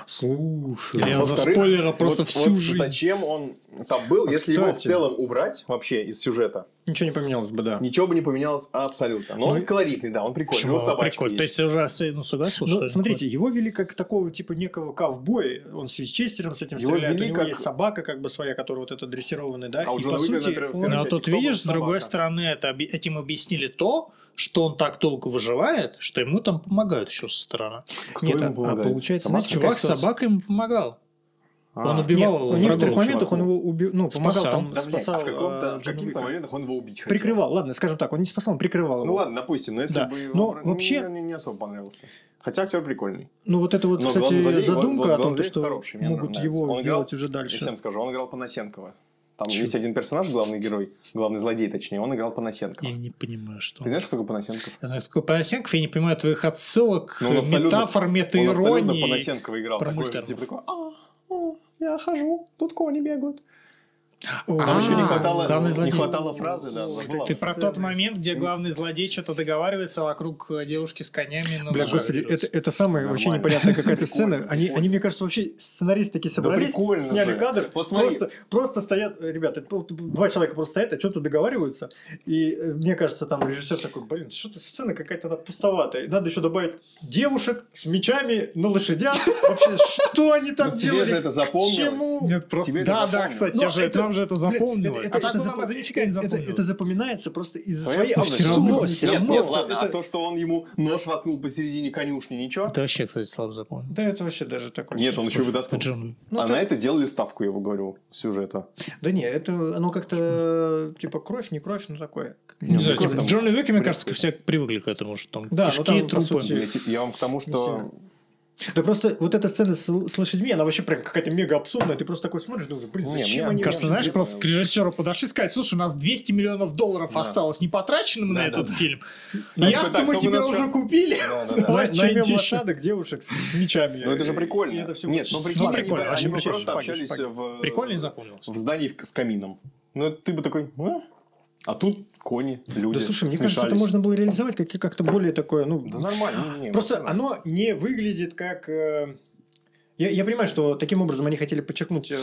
[SPEAKER 3] Слушай.
[SPEAKER 2] Я за
[SPEAKER 1] Во-вторых,
[SPEAKER 2] спойлера просто
[SPEAKER 1] вот-
[SPEAKER 2] всю
[SPEAKER 1] вот
[SPEAKER 2] жизнь.
[SPEAKER 1] Зачем он там был,
[SPEAKER 3] А,
[SPEAKER 1] если его в
[SPEAKER 3] кстати.
[SPEAKER 1] целом убрать вообще из сюжета,
[SPEAKER 3] Ничего не поменялось бы, да.
[SPEAKER 1] ничего бы не поменялось абсолютно. Но
[SPEAKER 3] Ну
[SPEAKER 1] он колоритный, да, он прикольный. У собачка
[SPEAKER 2] Прикольно.
[SPEAKER 1] есть.
[SPEAKER 2] То есть ты уже ну, согласился,
[SPEAKER 3] Ну,
[SPEAKER 2] что
[SPEAKER 3] смотрите, его вели как такого типа некого ковбоя. Он с Винчестером с этим
[SPEAKER 1] Его
[SPEAKER 3] стреляет. У
[SPEAKER 1] вели
[SPEAKER 3] него
[SPEAKER 1] как-
[SPEAKER 3] есть собака как бы своя, которая вот эта дрессированная, да.
[SPEAKER 1] А у
[SPEAKER 3] и
[SPEAKER 1] Джона
[SPEAKER 3] по
[SPEAKER 1] Уика,
[SPEAKER 3] сути,
[SPEAKER 1] например, в
[SPEAKER 3] он-
[SPEAKER 1] первой
[SPEAKER 2] Ну, а тут видишь, с другой
[SPEAKER 1] собака?
[SPEAKER 2] стороны, это этим объяснили то, что он так долго выживает, что ему там помогают еще со стороны.
[SPEAKER 1] Кто
[SPEAKER 3] Нет,
[SPEAKER 1] ему
[SPEAKER 3] а- а
[SPEAKER 1] помогает?
[SPEAKER 3] получается,
[SPEAKER 1] Собака?
[SPEAKER 3] знаете,
[SPEAKER 2] Чувак с собакой ему помогал.
[SPEAKER 1] А.
[SPEAKER 2] Он
[SPEAKER 3] Нет,
[SPEAKER 2] убивал
[SPEAKER 3] в некоторых моментах он его убил, ну, помогал
[SPEAKER 2] Спасал.
[SPEAKER 3] там,
[SPEAKER 1] Да, блин,
[SPEAKER 3] спасал
[SPEAKER 1] а в каком-то-
[SPEAKER 3] э,
[SPEAKER 1] в каких-то моментах он его убить хотел.
[SPEAKER 3] Прикрывал, ладно, скажем так, он не спасал, он прикрывал его.
[SPEAKER 1] Ну ладно, допустим, но если
[SPEAKER 3] Да.
[SPEAKER 1] бы его
[SPEAKER 3] Но
[SPEAKER 1] бра-
[SPEAKER 3] вообще-
[SPEAKER 1] мне не особо понравился. Хотя актер прикольный.
[SPEAKER 3] Ну вот это вот,
[SPEAKER 1] Но
[SPEAKER 3] кстати,
[SPEAKER 1] главный злодей-
[SPEAKER 3] задумка
[SPEAKER 1] вот
[SPEAKER 3] о том, что
[SPEAKER 1] хороший,
[SPEAKER 3] могут
[SPEAKER 1] нравится.
[SPEAKER 3] его
[SPEAKER 1] Он
[SPEAKER 3] сделать
[SPEAKER 1] играл-
[SPEAKER 3] уже
[SPEAKER 1] Я
[SPEAKER 3] дальше.
[SPEAKER 1] всем скажу, он играл Панасенкова. Там есть один персонаж, главный герой, главный злодей, точнее, он играл Панасенкова.
[SPEAKER 2] Я не понимаю, что...
[SPEAKER 1] Ты знаешь, кто такой Панасенков?
[SPEAKER 2] Я знаю, кто такой Панасенков, я не понимаю твоих отсылок,
[SPEAKER 1] Ну,
[SPEAKER 2] метафор,
[SPEAKER 1] Он абсолютно
[SPEAKER 2] метаиронии.
[SPEAKER 1] Панасенкова играл.
[SPEAKER 2] про
[SPEAKER 1] Такой, типа такой, «А, о, я хожу, тут кони бегают. Там еще не хватало,
[SPEAKER 2] главный
[SPEAKER 1] не
[SPEAKER 2] злодей.
[SPEAKER 1] хватало фразы, да, забыл.
[SPEAKER 2] Ты про тот момент, где главный злодей что-то договаривается вокруг э, девушки с конями. на
[SPEAKER 3] Бля, господи, это, это самая вообще непонятная какая-то сцена. Они, они, мне кажется, вообще сценаристы такие собрались,
[SPEAKER 1] прикольно
[SPEAKER 3] сняли
[SPEAKER 1] же.
[SPEAKER 3] кадр,
[SPEAKER 1] Вот смотри.
[SPEAKER 3] просто, просто стоят, ребята, два человека просто стоят, о чем-то договариваются, и э, мне кажется, там режиссер такой, блин, что-то сцена какая-то она пустоватая, надо еще добавить девушек с мечами на лошадях, вообще, что они там
[SPEAKER 1] Ну, тебе
[SPEAKER 3] делали,
[SPEAKER 1] же это запомнилось.
[SPEAKER 2] Нет, просто... Да, да, кстати, я же,
[SPEAKER 3] это-
[SPEAKER 2] же это запомнилось.
[SPEAKER 3] это-
[SPEAKER 2] а
[SPEAKER 3] это запом-
[SPEAKER 2] это
[SPEAKER 3] это- запоминается просто из-за
[SPEAKER 1] Своей абсурдности.
[SPEAKER 2] Всё
[SPEAKER 1] Нет,
[SPEAKER 2] равно,
[SPEAKER 1] нет, ладно,
[SPEAKER 3] Это-
[SPEAKER 1] а то, что он ему нож воткнул посередине конюшни, ничего?
[SPEAKER 2] Это вообще, кстати, слабо запомнил.
[SPEAKER 3] Да, это вообще даже такое.
[SPEAKER 1] Нет, он еще вытаскивал.
[SPEAKER 2] Джон.
[SPEAKER 3] Ну,
[SPEAKER 1] а
[SPEAKER 3] так-
[SPEAKER 1] на это делали ставку, я говорю, сюжета.
[SPEAKER 3] Да не, это оно как-то типа кровь, не кровь, ну такое.
[SPEAKER 2] Не знаю,
[SPEAKER 1] ну,
[SPEAKER 2] типа,
[SPEAKER 1] там-
[SPEAKER 2] Джон Уик, мне кажется, все привыкли к этому, что там
[SPEAKER 3] Да, ну,
[SPEAKER 2] кишки, трупы.
[SPEAKER 3] сути,
[SPEAKER 1] Я, те- я вам к тому, что...
[SPEAKER 3] Да просто вот эта сцена с, с лошадьми, она вообще прям какая-то мега абсурдная. Ты просто такой смотришь, думаешь, блин,
[SPEAKER 1] Не,
[SPEAKER 3] зачем
[SPEAKER 1] мне
[SPEAKER 3] они...
[SPEAKER 2] Кажется, знаешь, просто к режиссеру подошли и сказали, слушай, у нас 200 миллионов долларов
[SPEAKER 1] Да.
[SPEAKER 2] осталось не потраченным на
[SPEAKER 1] Да,
[SPEAKER 2] этот
[SPEAKER 1] да, да.
[SPEAKER 2] фильм.
[SPEAKER 1] Ну,
[SPEAKER 2] Яхту мы тебе уже
[SPEAKER 1] всё-
[SPEAKER 2] купили.
[SPEAKER 1] Да, да, да.
[SPEAKER 2] Еще.
[SPEAKER 3] лошадок, девушек с, мечами.
[SPEAKER 1] Ну это же прикольно.
[SPEAKER 3] это все
[SPEAKER 1] Нет, ну
[SPEAKER 2] Ну,
[SPEAKER 1] прикольно.
[SPEAKER 2] прикольно,
[SPEAKER 1] они, просто общались в...
[SPEAKER 2] Прикольно не запомнилось.
[SPEAKER 1] В здании с камином. Ну ты бы такой... «А?» А тут кони, люди
[SPEAKER 3] Да слушай, мне кажется, это
[SPEAKER 1] смешались.
[SPEAKER 3] можно было реализовать как- как-то более такое, ну...
[SPEAKER 1] Да нормально. не, не,
[SPEAKER 3] Просто
[SPEAKER 1] мне
[SPEAKER 3] оно не выглядит как... э, Я, я понимаю, что таким образом они хотели подчеркнуть э,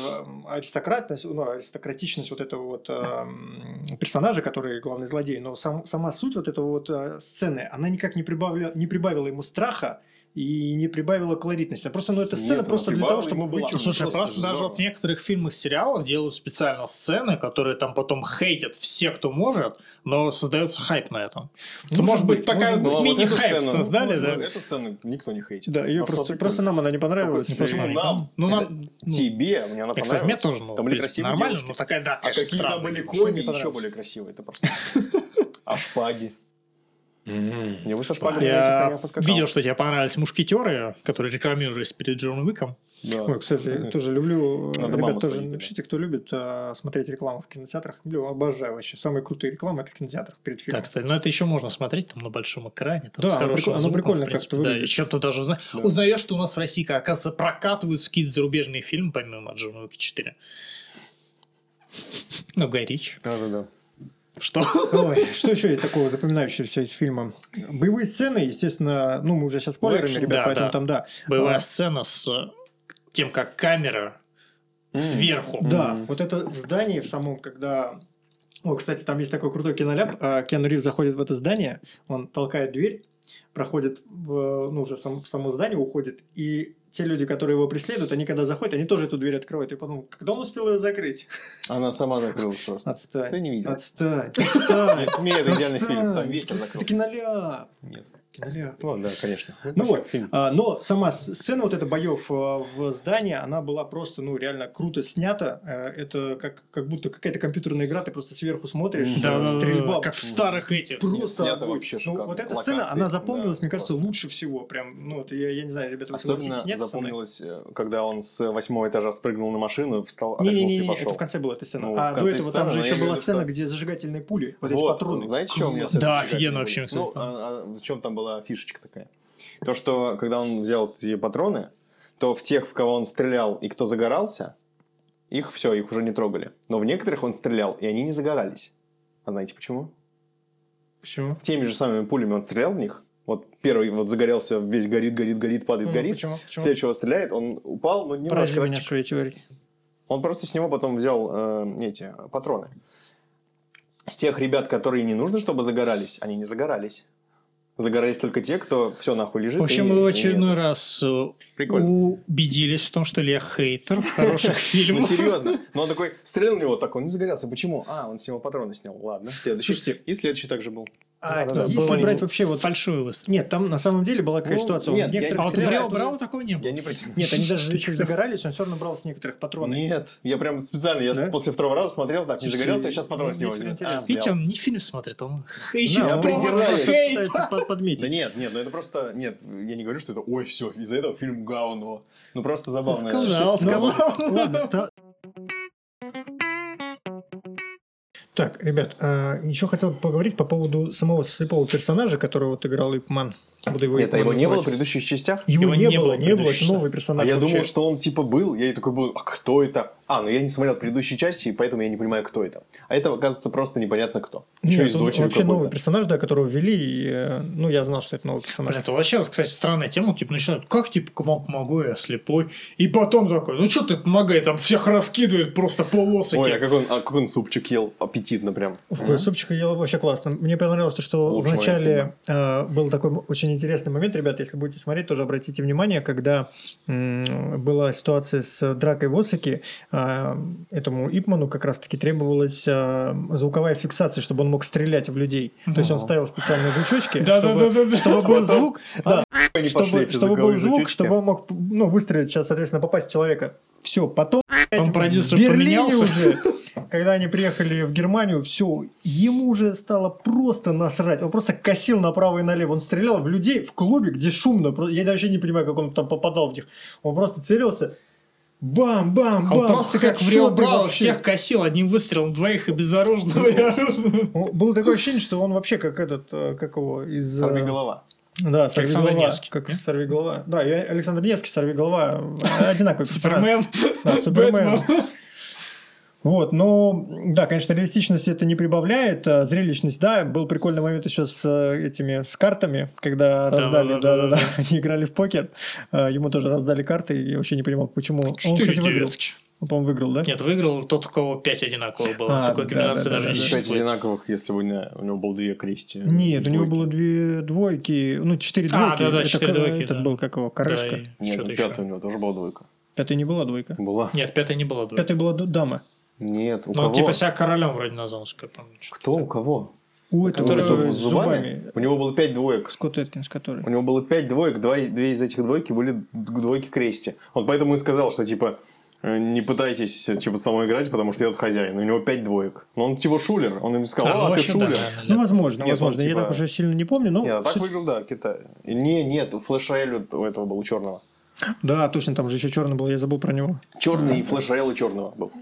[SPEAKER 3] аристократность, ну, аристократичность вот этого вот э, персонажа, который главный злодей, но сам, сама суть вот этого вот э, сцены, она никак не прибавила, не прибавила ему страха и не прибавила колоритности. А просто, ну, эта сцена
[SPEAKER 1] Нет,
[SPEAKER 3] просто для того, чтобы
[SPEAKER 1] была.
[SPEAKER 2] Слушай,
[SPEAKER 1] просто
[SPEAKER 2] просто
[SPEAKER 1] же
[SPEAKER 2] даже вот в некоторых фильмах, сериалах делают специально сцены, которые там потом хейтят все, кто может, но создается хайп на этом.
[SPEAKER 3] Может
[SPEAKER 2] Ну, может быть,
[SPEAKER 3] быть,
[SPEAKER 2] такая
[SPEAKER 3] может
[SPEAKER 1] Ну, а
[SPEAKER 2] мини-хайп
[SPEAKER 1] сцену-
[SPEAKER 2] создали, да?
[SPEAKER 1] Эту сцену никто не хейтит.
[SPEAKER 3] Да, ее
[SPEAKER 1] Пошло
[SPEAKER 3] просто, просто нам она не понравилась.
[SPEAKER 1] Почему
[SPEAKER 3] И-
[SPEAKER 1] нам?
[SPEAKER 2] Ну, нам- ну,
[SPEAKER 1] Тебе, мне она
[SPEAKER 2] Я, кстати, мне
[SPEAKER 1] понравилась.
[SPEAKER 2] тоже, ну,
[SPEAKER 1] Там были красивые
[SPEAKER 2] нормально,
[SPEAKER 1] девушки.
[SPEAKER 2] но такая, да,
[SPEAKER 1] А какие там были кони, еще более красивые. Это просто... А шпаги? Я со шпагой на этих
[SPEAKER 2] Я
[SPEAKER 1] поскакал.
[SPEAKER 2] видел, что тебе понравились мушкетеры, которые рекламировались перед Джоном Уиком.
[SPEAKER 1] Да.
[SPEAKER 3] Ой, кстати, я тоже люблю.
[SPEAKER 1] Надо
[SPEAKER 3] Ребят, тоже
[SPEAKER 1] сводить,
[SPEAKER 3] напишите, кто любит э, смотреть рекламу в кинотеатрах. Люблю, обожаю вообще. Самые крутые рекламы это в кинотеатрах перед фильмом.
[SPEAKER 2] Так, кстати, но это еще можно смотреть там на большом экране, там,
[SPEAKER 3] Да,
[SPEAKER 2] с
[SPEAKER 3] оно
[SPEAKER 2] хорошим
[SPEAKER 3] прикольно- оно
[SPEAKER 2] звуком,
[SPEAKER 3] прикольно
[SPEAKER 2] в принципе,
[SPEAKER 3] как-то
[SPEAKER 2] да, чем-то даже узна-
[SPEAKER 1] Да.
[SPEAKER 2] узнаешь, что у нас в России, оказывается, прокатывают какие-то зарубежные фильмы, помимо Джона Уика 4. Ну, Гай Рич.
[SPEAKER 1] Да-да-да.
[SPEAKER 2] Что?
[SPEAKER 3] Ой, что еще есть такого запоминающегося из фильма? Боевые сцены, естественно, ну, мы уже сейчас спойлерами,
[SPEAKER 1] экшен,
[SPEAKER 3] ребят,
[SPEAKER 2] да,
[SPEAKER 3] поэтому
[SPEAKER 2] да.
[SPEAKER 3] там, да.
[SPEAKER 2] Боевая
[SPEAKER 3] А,
[SPEAKER 2] сцена с тем, как камера сверху.
[SPEAKER 3] Да, вот это в здании в самом, когда... О, кстати, там есть такой крутой киноляп. а, Киану Ривз заходит в это здание, он толкает дверь, проходит в, ну, уже сам, в само здание, уходит, и те люди, которые его преследуют, они когда заходят, они тоже эту дверь открывают. И потом, когда он успел ее закрыть?
[SPEAKER 1] Она сама закрылась просто.
[SPEAKER 3] Отстань.
[SPEAKER 1] Ты не видел.
[SPEAKER 3] Отстань. Отстань.
[SPEAKER 1] Не смей, это идеальный фильм. Там ветер закрыл.
[SPEAKER 3] Это киноляп.
[SPEAKER 1] Нет.
[SPEAKER 3] Киноляп.
[SPEAKER 1] Ну да, конечно.
[SPEAKER 3] Ну вот,
[SPEAKER 1] фильм.
[SPEAKER 3] а, но сама сцена вот эта боев а, в здании, она была просто, ну, реально круто снята. Э, Это как, как будто какая-то компьютерная игра, ты просто сверху смотришь,
[SPEAKER 1] Да,
[SPEAKER 3] э,
[SPEAKER 2] Да,
[SPEAKER 3] стрельба.
[SPEAKER 2] как в старых этих.
[SPEAKER 3] Просто
[SPEAKER 1] Снято вообще
[SPEAKER 3] Ну, вот эта
[SPEAKER 1] Локации,
[SPEAKER 3] сцена, она запомнилась,
[SPEAKER 1] да,
[SPEAKER 3] мне кажется,
[SPEAKER 1] просто.
[SPEAKER 3] лучше всего. Прям, ну, это я, я не знаю, ребята, вы
[SPEAKER 1] Особенно
[SPEAKER 3] нет?
[SPEAKER 1] запомнилось, э, когда он с восьмого этажа спрыгнул на машину, встал, отряхнулся и
[SPEAKER 3] Не-не-не,
[SPEAKER 1] пошел.
[SPEAKER 3] это в конце была эта сцена.
[SPEAKER 1] Ну,
[SPEAKER 3] а до этого там же
[SPEAKER 1] я
[SPEAKER 3] еще была сцена, где зажигательные пули, вот, эти
[SPEAKER 1] Вот,
[SPEAKER 3] патроны.
[SPEAKER 1] знаете, что у меня
[SPEAKER 2] Да, офигенно вообще,
[SPEAKER 1] Ну, а- в чем там была фишечка такая? То, что когда он взял эти патроны, то в тех, в кого он стрелял и кто загорался, их все, их уже не трогали. Но в некоторых он стрелял, и они не загорались. А знаете почему?
[SPEAKER 3] Почему?
[SPEAKER 1] Теми же самыми пулями он стрелял в них. Вот первый вот загорелся, весь горит, горит, горит, падает,
[SPEAKER 3] Ну,
[SPEAKER 1] горит.
[SPEAKER 3] Почему? Почему?
[SPEAKER 1] Следующего стреляет, он упал, но
[SPEAKER 3] Поразили меня своей теорией.
[SPEAKER 1] Он просто с него потом взял э, эти патроны. С тех ребят, которые не нужно, чтобы загорались, они не загорались. Загорались только те, кто все нахуй лежит.
[SPEAKER 2] В общем, мы в очередной раз э,
[SPEAKER 1] Прикольно.
[SPEAKER 2] убедились в том, что Илья хейтер хороших
[SPEAKER 1] Ну,
[SPEAKER 2] фильмов.
[SPEAKER 1] серьезно. Но он такой, стрелял в него, так он не загорелся. Почему? А, он с него патроны снял. Ладно, следующий.
[SPEAKER 3] Слушайте.
[SPEAKER 1] И следующий также был.
[SPEAKER 3] А
[SPEAKER 1] Да-да-да,
[SPEAKER 3] если брать вообще вот...
[SPEAKER 2] Фальшивый выстрел.
[SPEAKER 3] Нет, там на самом деле была такая
[SPEAKER 1] Ну,
[SPEAKER 3] ситуация.
[SPEAKER 1] нет,
[SPEAKER 3] в
[SPEAKER 1] я-
[SPEAKER 3] некоторых
[SPEAKER 2] А вот в
[SPEAKER 3] стрелялись-
[SPEAKER 2] Браво Браво такого не было.
[SPEAKER 1] Я не.
[SPEAKER 3] Нет, они даже если загорались, он все равно брал с некоторых патронов.
[SPEAKER 1] Нет, я прям специально, я
[SPEAKER 3] Да?
[SPEAKER 1] после второго раза смотрел, так, не загорелся, я сейчас патроны
[SPEAKER 3] мне
[SPEAKER 1] с него
[SPEAKER 2] Видите, он не фильм смотрит, он
[SPEAKER 3] Да,
[SPEAKER 2] ищет повод
[SPEAKER 3] подметить.
[SPEAKER 1] Да нет, нет, ну это просто, нет, я не говорю, что это, ой, все, из-за этого фильм говно. Ну просто забавно.
[SPEAKER 2] Сказал,
[SPEAKER 3] Ну,
[SPEAKER 2] сказал.
[SPEAKER 3] Ладно, Так, ребят, еще хотел поговорить по поводу самого слепого персонажа, которого вот играл Ипман. Буду его
[SPEAKER 1] Это
[SPEAKER 3] Ипман
[SPEAKER 1] его не было в предыдущих частях?
[SPEAKER 3] Его,
[SPEAKER 2] Его
[SPEAKER 3] не,
[SPEAKER 2] не
[SPEAKER 3] было, не было, это новый персонаж.
[SPEAKER 1] А я
[SPEAKER 3] вообще.
[SPEAKER 1] думал, что он типа был. Я и такой был, а кто это? А, ну я не смотрел предыдущие части, и поэтому я не понимаю, кто это. А это, оказывается, просто непонятно кто. Еще
[SPEAKER 3] Нет,
[SPEAKER 1] есть
[SPEAKER 3] он
[SPEAKER 1] дочери
[SPEAKER 3] вообще
[SPEAKER 1] какой-то.
[SPEAKER 3] новый персонаж, да, которого ввели, и, э, ну, я знал, что это новый персонаж.
[SPEAKER 2] Блин, это вообще, кстати, странная тема. Типа, начинают, как, типа, вам помогу, я слепой. И потом такой, ну, что ты помогай, там всех раскидывает просто полосики.
[SPEAKER 1] Ой, а как он, а как он супчик ел? Аппетитно прям.
[SPEAKER 3] Ой, супчик ел вообще классно. Мне понравилось то, что
[SPEAKER 1] Лучшего
[SPEAKER 3] в начале э, был такой очень интересный момент, ребята, если будете смотреть, тоже обратите внимание, когда была ситуация с дракой в Осаке, э, этому Ипману как раз-таки требовалась э, звуковая фиксация, чтобы он мог стрелять в людей. То есть он ставил специальные жучочки, чтобы, был звук,
[SPEAKER 1] пошли,
[SPEAKER 3] чтобы, был звук, чтобы он мог ну, выстрелить сейчас, соответственно, попасть в человека. Все, потом
[SPEAKER 2] Там продюсер поменялся.
[SPEAKER 3] уже, когда они приехали в Германию, все, ему уже стало просто насрать. Он просто косил направо и налево. Он стрелял в людей в клубе, где шумно. Я вообще не понимаю, как он там попадал в них. Он просто целился. Бам, бам,
[SPEAKER 2] Он
[SPEAKER 3] бам.
[SPEAKER 2] просто как в Рио Браво всех косил одним выстрелом, двоих и безоружного, и оружного.
[SPEAKER 3] Он- Было такое ощущение, что он вообще как этот, э, как его, из... э,
[SPEAKER 1] Сорви голова.
[SPEAKER 3] Да,
[SPEAKER 2] Александр
[SPEAKER 3] сорвиголова.
[SPEAKER 2] Невский.
[SPEAKER 3] Как сорвиголова. Да, и Александр Невский, сорвиголова. Одинаковый персонаж.
[SPEAKER 2] Супермен.
[SPEAKER 3] Да, Супермен. Вот, но, да, конечно, реалистичности это не прибавляет, а зрелищность, да, был прикольный момент еще с э, этими, с картами, когда раздали, да-да-да, они играли в покер, а, ему тоже раздали карты, и я вообще не понимал, почему. Он, кстати, выиграл.
[SPEAKER 2] девятки.
[SPEAKER 3] Он, по-моему, выиграл, да?
[SPEAKER 2] Нет, выиграл тот, у кого 5 одинаковых было.
[SPEAKER 3] А,
[SPEAKER 2] Такой
[SPEAKER 3] да,
[SPEAKER 2] комбинации
[SPEAKER 3] да,
[SPEAKER 2] даже
[SPEAKER 3] да,
[SPEAKER 2] не
[SPEAKER 3] да.
[SPEAKER 1] Пять
[SPEAKER 2] существует.
[SPEAKER 1] одинаковых, если бы не- у него было две крести.
[SPEAKER 3] Нет, у него
[SPEAKER 1] Двойки.
[SPEAKER 3] было две двойки, ну, четыре
[SPEAKER 2] А,
[SPEAKER 3] двойки.
[SPEAKER 2] да-да,
[SPEAKER 3] Это
[SPEAKER 2] четыре
[SPEAKER 3] ка-
[SPEAKER 2] двойки,
[SPEAKER 3] Этот
[SPEAKER 2] да.
[SPEAKER 3] был, как его,
[SPEAKER 2] Да,
[SPEAKER 3] корешка.
[SPEAKER 2] и
[SPEAKER 1] Нет, пятая у него тоже была двойка.
[SPEAKER 3] Пятая не была двойка.
[SPEAKER 1] Была.
[SPEAKER 2] Нет, пятая не была двойка.
[SPEAKER 3] Пятая была дама.
[SPEAKER 1] Нет, у
[SPEAKER 2] Ну,
[SPEAKER 1] кого?
[SPEAKER 2] он типа себя королем вроде назвал, я помню.
[SPEAKER 1] Кто? У кого?
[SPEAKER 3] У этого
[SPEAKER 1] Который с зубами?
[SPEAKER 3] зубами.
[SPEAKER 1] У него было пять двоек.
[SPEAKER 3] Скотт Эткинс, который.
[SPEAKER 1] У него было пять двоек, два, из- две из этих двойки были двойки крести. Он поэтому и сказал, что типа э, не пытайтесь э, типа со мной играть, потому что я тут хозяин. У него пять двоек. Но он типа шулер. Он им сказал,
[SPEAKER 2] А, ну
[SPEAKER 1] а, ты
[SPEAKER 2] вообще, да,
[SPEAKER 1] шулер.
[SPEAKER 2] наверное,
[SPEAKER 3] Ну,
[SPEAKER 2] да.
[SPEAKER 3] возможно,
[SPEAKER 1] Нет,
[SPEAKER 3] возможно.
[SPEAKER 1] он,
[SPEAKER 3] Я
[SPEAKER 1] типа-
[SPEAKER 3] так уже сильно не помню, но
[SPEAKER 1] Нет, а так
[SPEAKER 3] суть-
[SPEAKER 1] выиграл, да, Китай. Не, нет, у Флэш у этого был у черного.
[SPEAKER 3] Да, точно, там же еще черный был, я забыл про него.
[SPEAKER 1] Черный и Флэш черного был.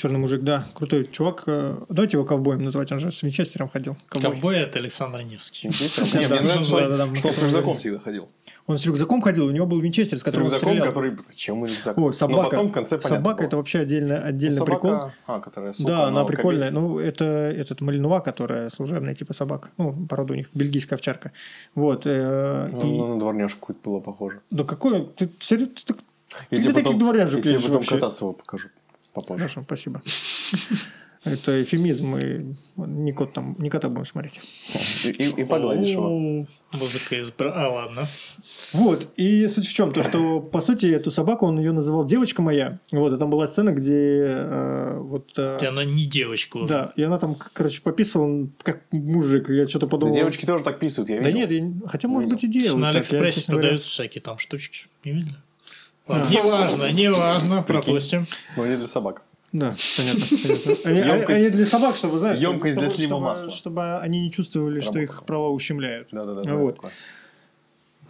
[SPEAKER 3] Черный мужик, да, крутой чувак. Э, Давайте его ковбоем называть, он же с Винчестером ходил. Ковбой.
[SPEAKER 2] Ковбой это Александр Невский.
[SPEAKER 1] Он с рюкзаком всегда ходил.
[SPEAKER 3] Он с рюкзаком ходил, у него был Винчестер, с
[SPEAKER 1] С
[SPEAKER 3] которым он
[SPEAKER 1] рюкзаком,
[SPEAKER 3] стрелял.
[SPEAKER 1] который... Зачем рюкзак?
[SPEAKER 3] О,
[SPEAKER 1] Но
[SPEAKER 3] собака.
[SPEAKER 1] потом в конце понятно
[SPEAKER 3] собака это вообще отдельно, отдельный
[SPEAKER 1] Собака,
[SPEAKER 3] прикол.
[SPEAKER 1] А, которая сука,
[SPEAKER 3] Да, она
[SPEAKER 1] на
[SPEAKER 3] прикольная. Ну, это этот малинуа, которая служебная типа собака. Ну, порода у них бельгийская овчарка. Вот. э, и-
[SPEAKER 1] Ну, на дворняжку какую-то было похоже.
[SPEAKER 3] Да какой? Ты, ты, ты где
[SPEAKER 1] тебе
[SPEAKER 3] таких
[SPEAKER 1] потом-
[SPEAKER 3] дворяжек
[SPEAKER 1] Я тебе потом кота своего покажу попозже.
[SPEAKER 3] Хорошо, спасибо. Это эфемизм, и не кот там, не кота будем смотреть.
[SPEAKER 1] И, и- и погладишь его.
[SPEAKER 2] Музыка из... А, ладно.
[SPEAKER 3] Вот, и суть в чем? То, что, по сути, эту собаку он ее называл «девочка моя». Вот, и там была сцена, где э, вот... э,
[SPEAKER 2] она не девочка уже.
[SPEAKER 3] да, и она там, короче, пописала, как мужик. Я что-то
[SPEAKER 1] Да
[SPEAKER 3] подумал...
[SPEAKER 1] девочки тоже так писают, я
[SPEAKER 3] Да
[SPEAKER 1] видел.
[SPEAKER 3] нет, я- хотя, может быть, и делают.
[SPEAKER 2] На Алиэкспрессе продаются всякие там штучки. Не видели? Неважно, неважно, пропустим.
[SPEAKER 1] Но не для собак.
[SPEAKER 3] Да, понятно. понятно. Они, они для собак, чтобы, знаешь,
[SPEAKER 1] ёмкость
[SPEAKER 3] чтобы,
[SPEAKER 1] для слива
[SPEAKER 3] чтобы-
[SPEAKER 1] масла.
[SPEAKER 3] чтобы они не чувствовали, что их права ущемляют.
[SPEAKER 1] Да-да-да, знаю
[SPEAKER 3] Вот.
[SPEAKER 1] такое.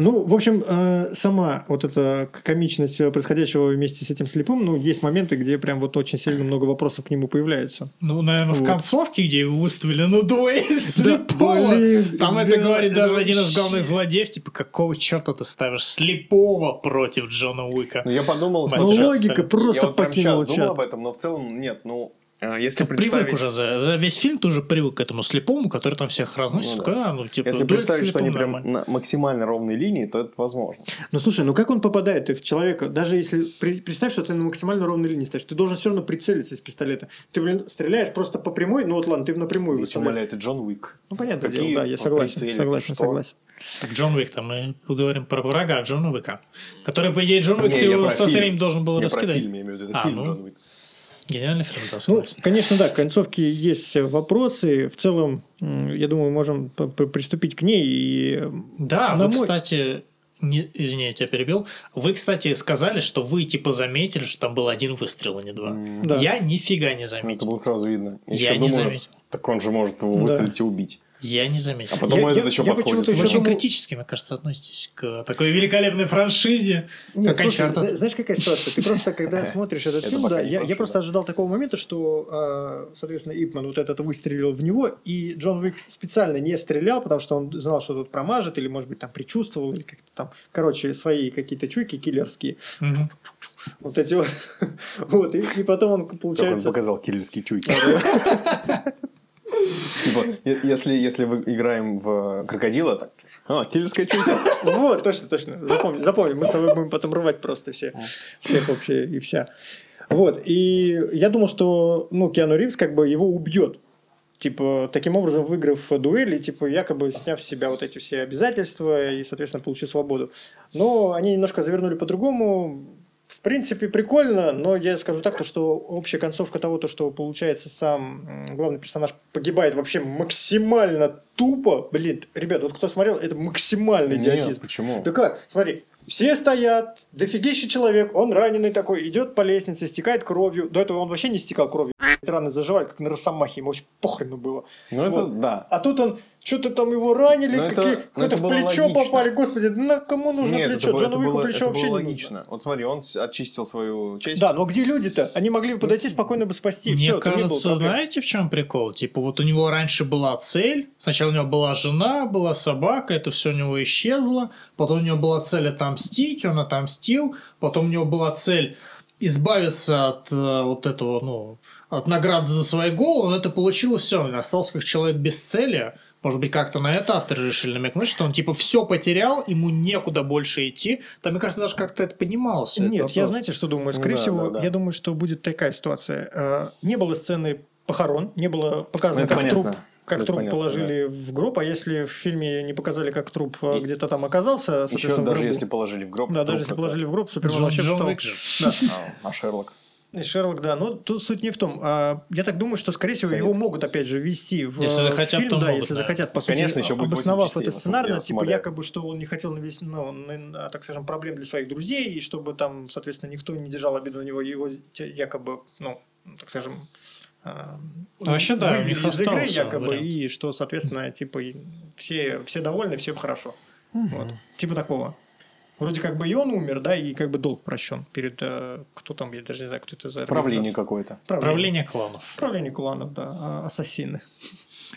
[SPEAKER 3] Ну, в общем, э, сама вот эта комичность происходящего вместе с этим слепым, ну, есть моменты, где прям вот очень сильно много вопросов к нему появляется.
[SPEAKER 2] Ну, наверное, в
[SPEAKER 3] Вот.
[SPEAKER 2] концовке, где его выставили на дуэль слепого.
[SPEAKER 3] блин,
[SPEAKER 2] Там
[SPEAKER 3] да,
[SPEAKER 2] это говорит даже один из
[SPEAKER 3] вообще.
[SPEAKER 2] главных злодеев, типа, какого черта ты ставишь слепого против Джона Уика?
[SPEAKER 1] Ну, я подумал,
[SPEAKER 3] Ну, логика просто
[SPEAKER 1] я вот
[SPEAKER 3] покинула
[SPEAKER 1] сейчас думал об этом, но в целом нет. Ну, если
[SPEAKER 2] Ты
[SPEAKER 1] представить...
[SPEAKER 2] привык уже за, за весь фильм, ты уже привык к этому слепому, который там всех разносит.
[SPEAKER 1] Ну
[SPEAKER 2] Такой, а, ну, типа,
[SPEAKER 1] Если представить, что они
[SPEAKER 2] слепым
[SPEAKER 1] прям
[SPEAKER 2] нормально.
[SPEAKER 1] на максимально ровной линии, то это возможно.
[SPEAKER 3] Ну, слушай, ну как он попадает в человека? Даже если... при- представь, что ты на максимально ровной линии стоишь, ты должен все равно прицелиться из пистолета. Ты, блин, стреляешь просто по прямой, ну вот ладно, ты напрямую
[SPEAKER 1] Здесь
[SPEAKER 3] выстрелишь.
[SPEAKER 1] умоляет и Джон Уик.
[SPEAKER 3] Ну, понятное
[SPEAKER 1] Какие
[SPEAKER 3] дело, да, я согласен, согласен,
[SPEAKER 1] что?
[SPEAKER 3] согласен.
[SPEAKER 2] Так, Джон Уик, там мы поговорим про врага Джона Уика, который, по идее, Джон Уик,
[SPEAKER 1] Не,
[SPEAKER 2] ты
[SPEAKER 1] я
[SPEAKER 2] его
[SPEAKER 1] про
[SPEAKER 2] со временем должен был
[SPEAKER 1] Не про
[SPEAKER 2] раскидать.
[SPEAKER 1] фильм, я имею в виду, это
[SPEAKER 2] А,
[SPEAKER 1] фильм
[SPEAKER 2] ну.
[SPEAKER 1] Джон Уик.
[SPEAKER 2] Гениальный фильм, да,
[SPEAKER 3] Ну, конечно, да, к концовке есть вопросы. В целом, я думаю, можем приступить к ней. И,
[SPEAKER 2] Да,
[SPEAKER 3] на
[SPEAKER 2] вы,
[SPEAKER 3] мой-
[SPEAKER 2] кстати, не, извини, я тебя перебил. Вы, кстати, сказали, что вы типа заметили, что там был один выстрел, а не два.
[SPEAKER 3] Да.
[SPEAKER 2] Я нифига не
[SPEAKER 1] Ну, Это
[SPEAKER 2] заметил.
[SPEAKER 1] было сразу видно.
[SPEAKER 2] Я
[SPEAKER 1] Еще
[SPEAKER 2] не
[SPEAKER 1] думаю,
[SPEAKER 2] заметил.
[SPEAKER 1] Так он же может его
[SPEAKER 3] Да.
[SPEAKER 1] выстрелить и убить.
[SPEAKER 2] Я не заметил.
[SPEAKER 1] А потом
[SPEAKER 3] Я-
[SPEAKER 1] этот
[SPEAKER 3] я-
[SPEAKER 1] еще
[SPEAKER 3] я
[SPEAKER 1] подходит.
[SPEAKER 2] Вы
[SPEAKER 3] еще
[SPEAKER 2] очень
[SPEAKER 3] думал-
[SPEAKER 2] критически, мне кажется, относитесь к такой великолепной франшизе,
[SPEAKER 3] Нет,
[SPEAKER 2] как
[SPEAKER 3] слушай,
[SPEAKER 2] Uncharted.
[SPEAKER 3] зна- знаешь, какая ситуация? Ты просто, когда смотришь этот
[SPEAKER 1] Это
[SPEAKER 3] фильм, да, я, просто ожидал такого момента, что, э, соответственно, Ипман вот этот выстрелил в него, и Джон Уик специально не стрелял, потому что он знал, что тут промажет, или, может быть, там предчувствовал, или как-то там, короче, свои какие-то чуйки киллерские. Вот эти вот. Вот, и, потом он,
[SPEAKER 1] Как он
[SPEAKER 3] получается...
[SPEAKER 1] показал киллерские чуйки. Типа, если, если мы играем в крокодила, так, а, киллерская чуйка.
[SPEAKER 3] Вот, точно, точно. Запомни, запомни. Мы с тобой будем потом рвать просто все. Всех вообще и вся. Вот. И я думал, что ну, Киану Ривз как бы его убьет. Типа, таким образом, выиграв дуэль, и, типа, якобы сняв с себя вот эти все обязательства и, соответственно, получив свободу. Но они немножко завернули по-другому. В принципе, прикольно, но я скажу так, то, что общая концовка того, то, что получается сам главный персонаж погибает вообще максимально тупо. Блин, ребят, вот кто смотрел, это максимальный идиотизм.
[SPEAKER 1] Нет, почему?
[SPEAKER 3] Да как? Смотри, все стоят, дофигищий человек, он раненый такой, идет по лестнице, стекает кровью. До этого он вообще не стекал кровью. Раны заживали, как на росомахе, ему вообще похрену было.
[SPEAKER 1] Ну, это
[SPEAKER 3] Вот.
[SPEAKER 1] да.
[SPEAKER 3] А тут он, что-то там его ранили,
[SPEAKER 1] Но это-
[SPEAKER 3] какие,
[SPEAKER 1] но
[SPEAKER 3] какое-то
[SPEAKER 1] это
[SPEAKER 3] в плечо
[SPEAKER 1] логично.
[SPEAKER 3] попали. Господи, на кому нужно
[SPEAKER 1] Нет,
[SPEAKER 3] плечо?
[SPEAKER 1] это,
[SPEAKER 3] Джону
[SPEAKER 1] это
[SPEAKER 3] Уику
[SPEAKER 1] было,
[SPEAKER 3] плечо
[SPEAKER 1] это
[SPEAKER 3] вообще
[SPEAKER 1] было
[SPEAKER 3] не
[SPEAKER 1] логично.
[SPEAKER 3] нужно.
[SPEAKER 1] Вот смотри, он очистил свою честь.
[SPEAKER 3] Да, но где люди-то? Они могли бы подойти спокойно бы спасти.
[SPEAKER 2] Мне
[SPEAKER 3] это было
[SPEAKER 2] кажется, знаете, в чем прикол? Типа, вот у него раньше была цель. Сначала у него была жена, была собака, это все у него исчезло. Потом у него была цель отомстить, он отомстил. Потом у него была цель избавиться от э, вот этого, ну, от награды за свои голову, но это получилось все. Он остался как человек без цели. Может быть, как-то на это авторы решили намекнуть, что он типа все потерял, ему некуда больше идти. Там, мне кажется, даже как-то это понималось.
[SPEAKER 3] Нет, я
[SPEAKER 2] вопрос.
[SPEAKER 3] знаете, что думаю?
[SPEAKER 1] Ну
[SPEAKER 3] Скорее
[SPEAKER 1] да,
[SPEAKER 3] всего,
[SPEAKER 1] да, да.
[SPEAKER 3] я думаю, что будет такая ситуация. Э, Не было сцены похорон, не было показано,
[SPEAKER 1] Ну, это
[SPEAKER 3] как
[SPEAKER 1] понятно.
[SPEAKER 3] труп, как
[SPEAKER 1] Это
[SPEAKER 3] труп
[SPEAKER 1] понятно,
[SPEAKER 3] положили в гроб, а если в фильме не показали, как труп э,
[SPEAKER 1] И-
[SPEAKER 3] где-то там оказался,
[SPEAKER 1] Еще даже
[SPEAKER 3] гробу.
[SPEAKER 1] если положили в гроб.
[SPEAKER 3] Да,
[SPEAKER 1] труп
[SPEAKER 3] даже если положили в гроб, Супермен
[SPEAKER 2] Джон,
[SPEAKER 3] вообще
[SPEAKER 2] Джон
[SPEAKER 3] встал. Да.
[SPEAKER 1] А, а Шерлок?
[SPEAKER 3] И Шерлок, да. Но тут суть не в том. А, Я так думаю, что, скорее всего, его
[SPEAKER 1] Советский.
[SPEAKER 3] могут, опять же, ввести в
[SPEAKER 2] Если захотят,
[SPEAKER 3] фильм,
[SPEAKER 2] то
[SPEAKER 3] да,
[SPEAKER 2] могут,
[SPEAKER 3] если
[SPEAKER 2] да.
[SPEAKER 3] захотят, по сути,
[SPEAKER 1] Конечно, еще будет
[SPEAKER 3] обосновав
[SPEAKER 1] 8 частей,
[SPEAKER 3] это сценарно, типа,
[SPEAKER 1] умоляю.
[SPEAKER 3] якобы, что он не хотел навести, ну, на- так скажем, проблем для своих друзей, и чтобы там, соответственно, никто не держал обиду на него, его якобы, ну, так скажем,
[SPEAKER 2] Вообще, да, у
[SPEAKER 3] вывели
[SPEAKER 2] них
[SPEAKER 3] из игры, якобы,
[SPEAKER 2] вариант.
[SPEAKER 3] и что, соответственно, типа, все, все довольны, всем хорошо. Вот. Типа такого. Вроде как бы и он умер, да, и как бы долг прощен перед... э, кто там, я даже не знаю, кто это за
[SPEAKER 1] Правление какое-то.
[SPEAKER 3] Правление.
[SPEAKER 2] Правление кланов.
[SPEAKER 3] Правление кланов, да. а, Ассасины.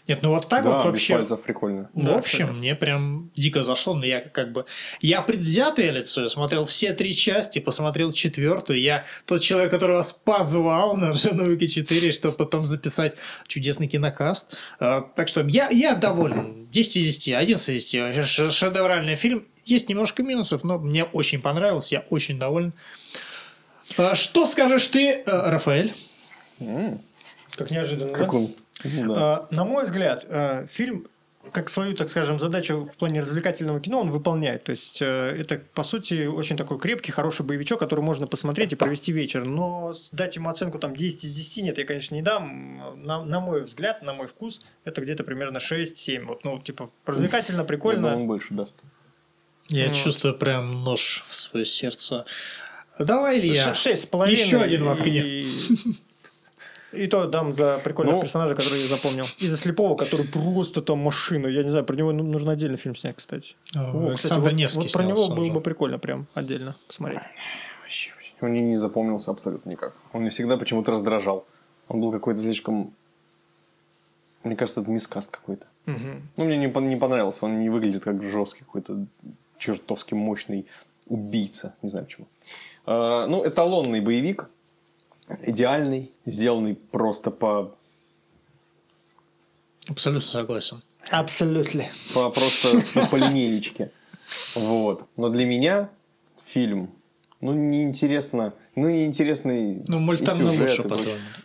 [SPEAKER 2] Нет, ну вот так
[SPEAKER 1] да,
[SPEAKER 2] вот
[SPEAKER 1] без
[SPEAKER 2] вообще.
[SPEAKER 1] пальцев прикольно.
[SPEAKER 2] В
[SPEAKER 3] Да,
[SPEAKER 2] общем,
[SPEAKER 3] кстати.
[SPEAKER 2] мне прям дико зашло, но я как бы... Я предвзятое лицо, я смотрел все три части, посмотрел четвертую. Я тот человек, который вас позвал на Уика 4, чтобы потом записать чудесный кинокаст. А, Так что я, я доволен. 10 из 10, 11 из 10. Ш- Шедевральный фильм. Есть немножко минусов, но мне очень понравился, я очень доволен. А, Что скажешь ты, э, Рафаэль?
[SPEAKER 3] Как неожиданно,
[SPEAKER 1] Как
[SPEAKER 3] да?
[SPEAKER 1] он... ну да.
[SPEAKER 3] А, на мой взгляд, а, фильм как свою, так скажем, задачу в плане развлекательного кино он выполняет. То есть, э, это, по сути, очень такой крепкий, хороший боевичок, который можно посмотреть и провести вечер. Но дать ему оценку там 10 из 10 нет, я, конечно, не дам. На, на мой взгляд, на мой вкус, это где-то примерно 6-7. Вот, ну, типа, развлекательно,
[SPEAKER 1] Я
[SPEAKER 3] прикольно.
[SPEAKER 1] он больше даст.
[SPEAKER 2] Я
[SPEAKER 3] Ну.
[SPEAKER 2] чувствую прям нож в свое сердце. Давай, Илья.
[SPEAKER 3] Шесть с половиной.
[SPEAKER 2] Еще один в
[SPEAKER 3] и- то дам за прикольного
[SPEAKER 1] Ну.
[SPEAKER 3] персонажа, который я запомнил. И за слепого, который просто там машина. Я не знаю, про него ну- нужно отдельный фильм снять, кстати.
[SPEAKER 2] О,
[SPEAKER 3] О, кстати, вот-
[SPEAKER 2] Невский
[SPEAKER 3] вот про него было
[SPEAKER 2] уже.
[SPEAKER 3] бы прикольно прям отдельно посмотреть.
[SPEAKER 1] Вообще, вообще. Он мне не запомнился абсолютно никак. Он мне всегда почему-то раздражал. Он был какой-то слишком... Мне кажется, это мискаст какой-то.
[SPEAKER 3] Мгм.
[SPEAKER 1] Ну, мне не, не понравился. Он не выглядит как жесткий какой-то чертовски мощный убийца. Не знаю почему. А, ну, эталонный боевик. Идеальный. Сделанный просто по,
[SPEAKER 2] Абсолютно согласен.
[SPEAKER 3] Абсолютно.
[SPEAKER 1] по просто по, линеечке. Вот. Но для меня фильм, ну, неинтересно. Ну, неинтересный
[SPEAKER 2] Ну,
[SPEAKER 1] сюжет,
[SPEAKER 2] лучше,
[SPEAKER 1] мультяшно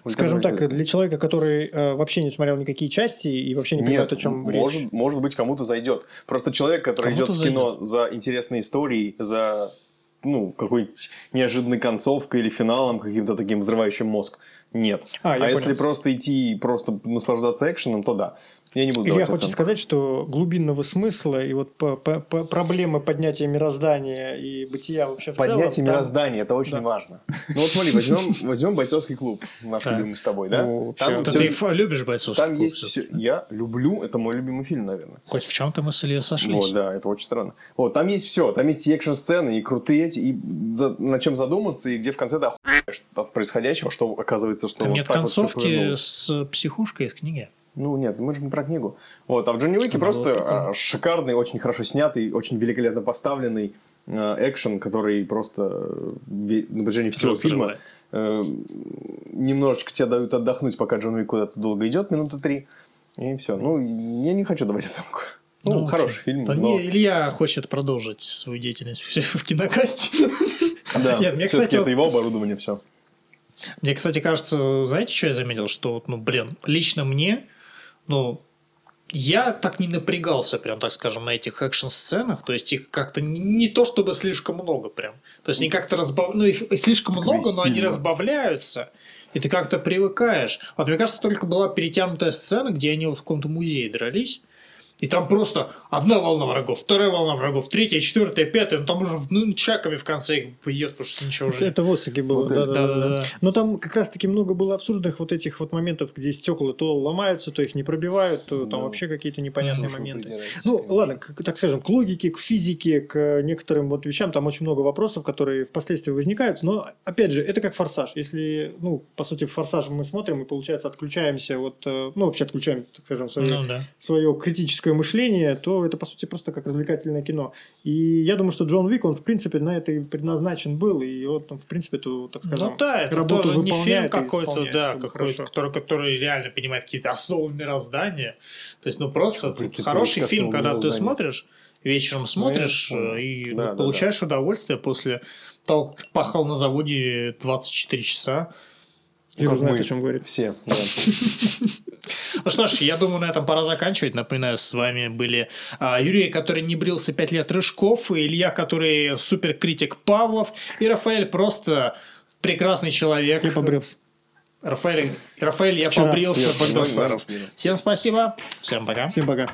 [SPEAKER 3] Скажем так, для человека, который э, вообще не смотрел никакие части и вообще не понимает,
[SPEAKER 1] Нет,
[SPEAKER 3] о чем
[SPEAKER 1] может,
[SPEAKER 3] речь.
[SPEAKER 1] может быть, кому-то зайдет. Просто человек, который
[SPEAKER 2] Кому-то
[SPEAKER 1] идет в кино за интересной историей, за ну, какой-нибудь неожиданной концовкой или финалом каким-то таким взрывающим мозг. нет.
[SPEAKER 3] А,
[SPEAKER 1] А, если
[SPEAKER 3] понял.
[SPEAKER 1] просто идти и просто наслаждаться экшеном, то да. Я не буду
[SPEAKER 3] Илья хочет
[SPEAKER 1] оценку.
[SPEAKER 3] сказать, что глубинного смысла и вот по- по- по- проблемы поднятия мироздания и бытия вообще в
[SPEAKER 1] Поднятие
[SPEAKER 3] целом... там-
[SPEAKER 1] мироздания, это очень
[SPEAKER 3] Да.
[SPEAKER 1] важно. Ну вот смотри, возьмем, возьмем бойцовский клуб, наш
[SPEAKER 2] Так.
[SPEAKER 1] любимый с тобой, да?
[SPEAKER 3] Ну,
[SPEAKER 1] Там, всё-
[SPEAKER 2] ты любишь бойцовский
[SPEAKER 1] там
[SPEAKER 2] клуб
[SPEAKER 1] есть все. Я люблю, это мой любимый фильм, наверное.
[SPEAKER 2] Хоть в чем-то мы с Ильей сошлись.
[SPEAKER 1] Вот, да, это очень странно. Вот, там есть все, там есть и экшн-сцены, и крутые эти, и за- над чем задуматься, и где в конце ты охуеваешь от происходящего, что оказывается, что
[SPEAKER 2] Там
[SPEAKER 1] вот
[SPEAKER 2] нет
[SPEAKER 1] так вот
[SPEAKER 2] концовки
[SPEAKER 1] повернулось.
[SPEAKER 2] с психушкой из книги.
[SPEAKER 1] Ну, нет, мы же не про книгу. Вот, а в Джонни Уике
[SPEAKER 2] Ну,
[SPEAKER 1] просто
[SPEAKER 2] это-
[SPEAKER 1] а, шикарный, очень хорошо снятый, очень великолепно поставленный э, экшен, который просто э, на протяжении всего фильма
[SPEAKER 2] Разрывает.
[SPEAKER 1] э, немножечко тебе дают отдохнуть, пока Джон Уик куда-то долго идет, минуты три, и все. Ну, я не хочу давать оценку. Ну,
[SPEAKER 2] окей.
[SPEAKER 1] хороший фильм,
[SPEAKER 2] Да
[SPEAKER 1] но...
[SPEAKER 2] не, Илья хочет продолжить свою деятельность в кинокасте.
[SPEAKER 1] Да,
[SPEAKER 2] Нет, мне,
[SPEAKER 1] все-таки
[SPEAKER 2] кстати,
[SPEAKER 1] это его оборудование, все.
[SPEAKER 2] Мне, кстати, кажется, знаете, что я заметил? Что, ну, блин, лично мне, ну, я так не напрягался, прям, так скажем, на этих экшн-сценах. То есть их как-то не, не то, чтобы слишком много прям. То есть они как-то разбав... Ну, их слишком много, но они разбавляются. И ты как-то привыкаешь. Вот мне кажется, только была перетянутая сцена, где они вот в каком-то музее дрались. И там просто одна волна врагов, вторая волна врагов, третья, четвертая, пятая. Ну, там уже ну, чаками в конце их бьет, потому что ничего уже
[SPEAKER 3] Это, в Осаке было,
[SPEAKER 1] Вот
[SPEAKER 3] да, да, да, да.
[SPEAKER 2] Да-да-да.
[SPEAKER 3] Но там как раз-таки много было абсурдных вот этих вот моментов, где стекла то ломаются, то их не пробивают, то там
[SPEAKER 1] Да.
[SPEAKER 3] вообще какие-то непонятные
[SPEAKER 1] Ну,
[SPEAKER 3] моменты. Ну,
[SPEAKER 1] конечно.
[SPEAKER 3] ладно, к- так скажем, к логике, к физике, к некоторым вот вещам там очень много вопросов, которые впоследствии возникают. Но, опять же, это как форсаж. Если, ну, по сути, в форсаж мы смотрим и, получается, отключаемся от, э, ну, вообще отключаем, так скажем, свое
[SPEAKER 2] Ну да.
[SPEAKER 3] свое критическое мышление, то это, по сути, просто как развлекательное кино. И я думаю, что Джон Уик, он, в принципе, на это и предназначен был, и вот он, в принципе, эту, так скажем,
[SPEAKER 2] Ну да, это
[SPEAKER 3] работу
[SPEAKER 2] тоже не фильм какой-то, да,
[SPEAKER 3] как
[SPEAKER 2] какой, который, который реально понимает какие-то основы мироздания. То есть, ну просто
[SPEAKER 1] принципе,
[SPEAKER 2] хороший фильм, когда ты смотришь, вечером смотришь
[SPEAKER 1] понял.
[SPEAKER 2] э, и
[SPEAKER 1] Да,
[SPEAKER 2] ну,
[SPEAKER 1] да,
[SPEAKER 2] получаешь удовольствие после того, как пахал на заводе 24 часа.
[SPEAKER 3] Юра
[SPEAKER 1] Как
[SPEAKER 3] знает,
[SPEAKER 1] мы
[SPEAKER 3] о чем говорит.
[SPEAKER 1] Все, да.
[SPEAKER 2] Ну что ж, я думаю, на этом пора заканчивать. Напоминаю, с вами были а, Юрий, который не брился 5 лет Рыжков, и Илья, который суперкритик Павлов, и Рафаэль просто прекрасный человек.
[SPEAKER 3] Я побрился.
[SPEAKER 2] Рафаэль, Рафаэль я
[SPEAKER 3] Вчера
[SPEAKER 2] побрился. Всем спасибо. Всем пока.
[SPEAKER 3] Всем пока.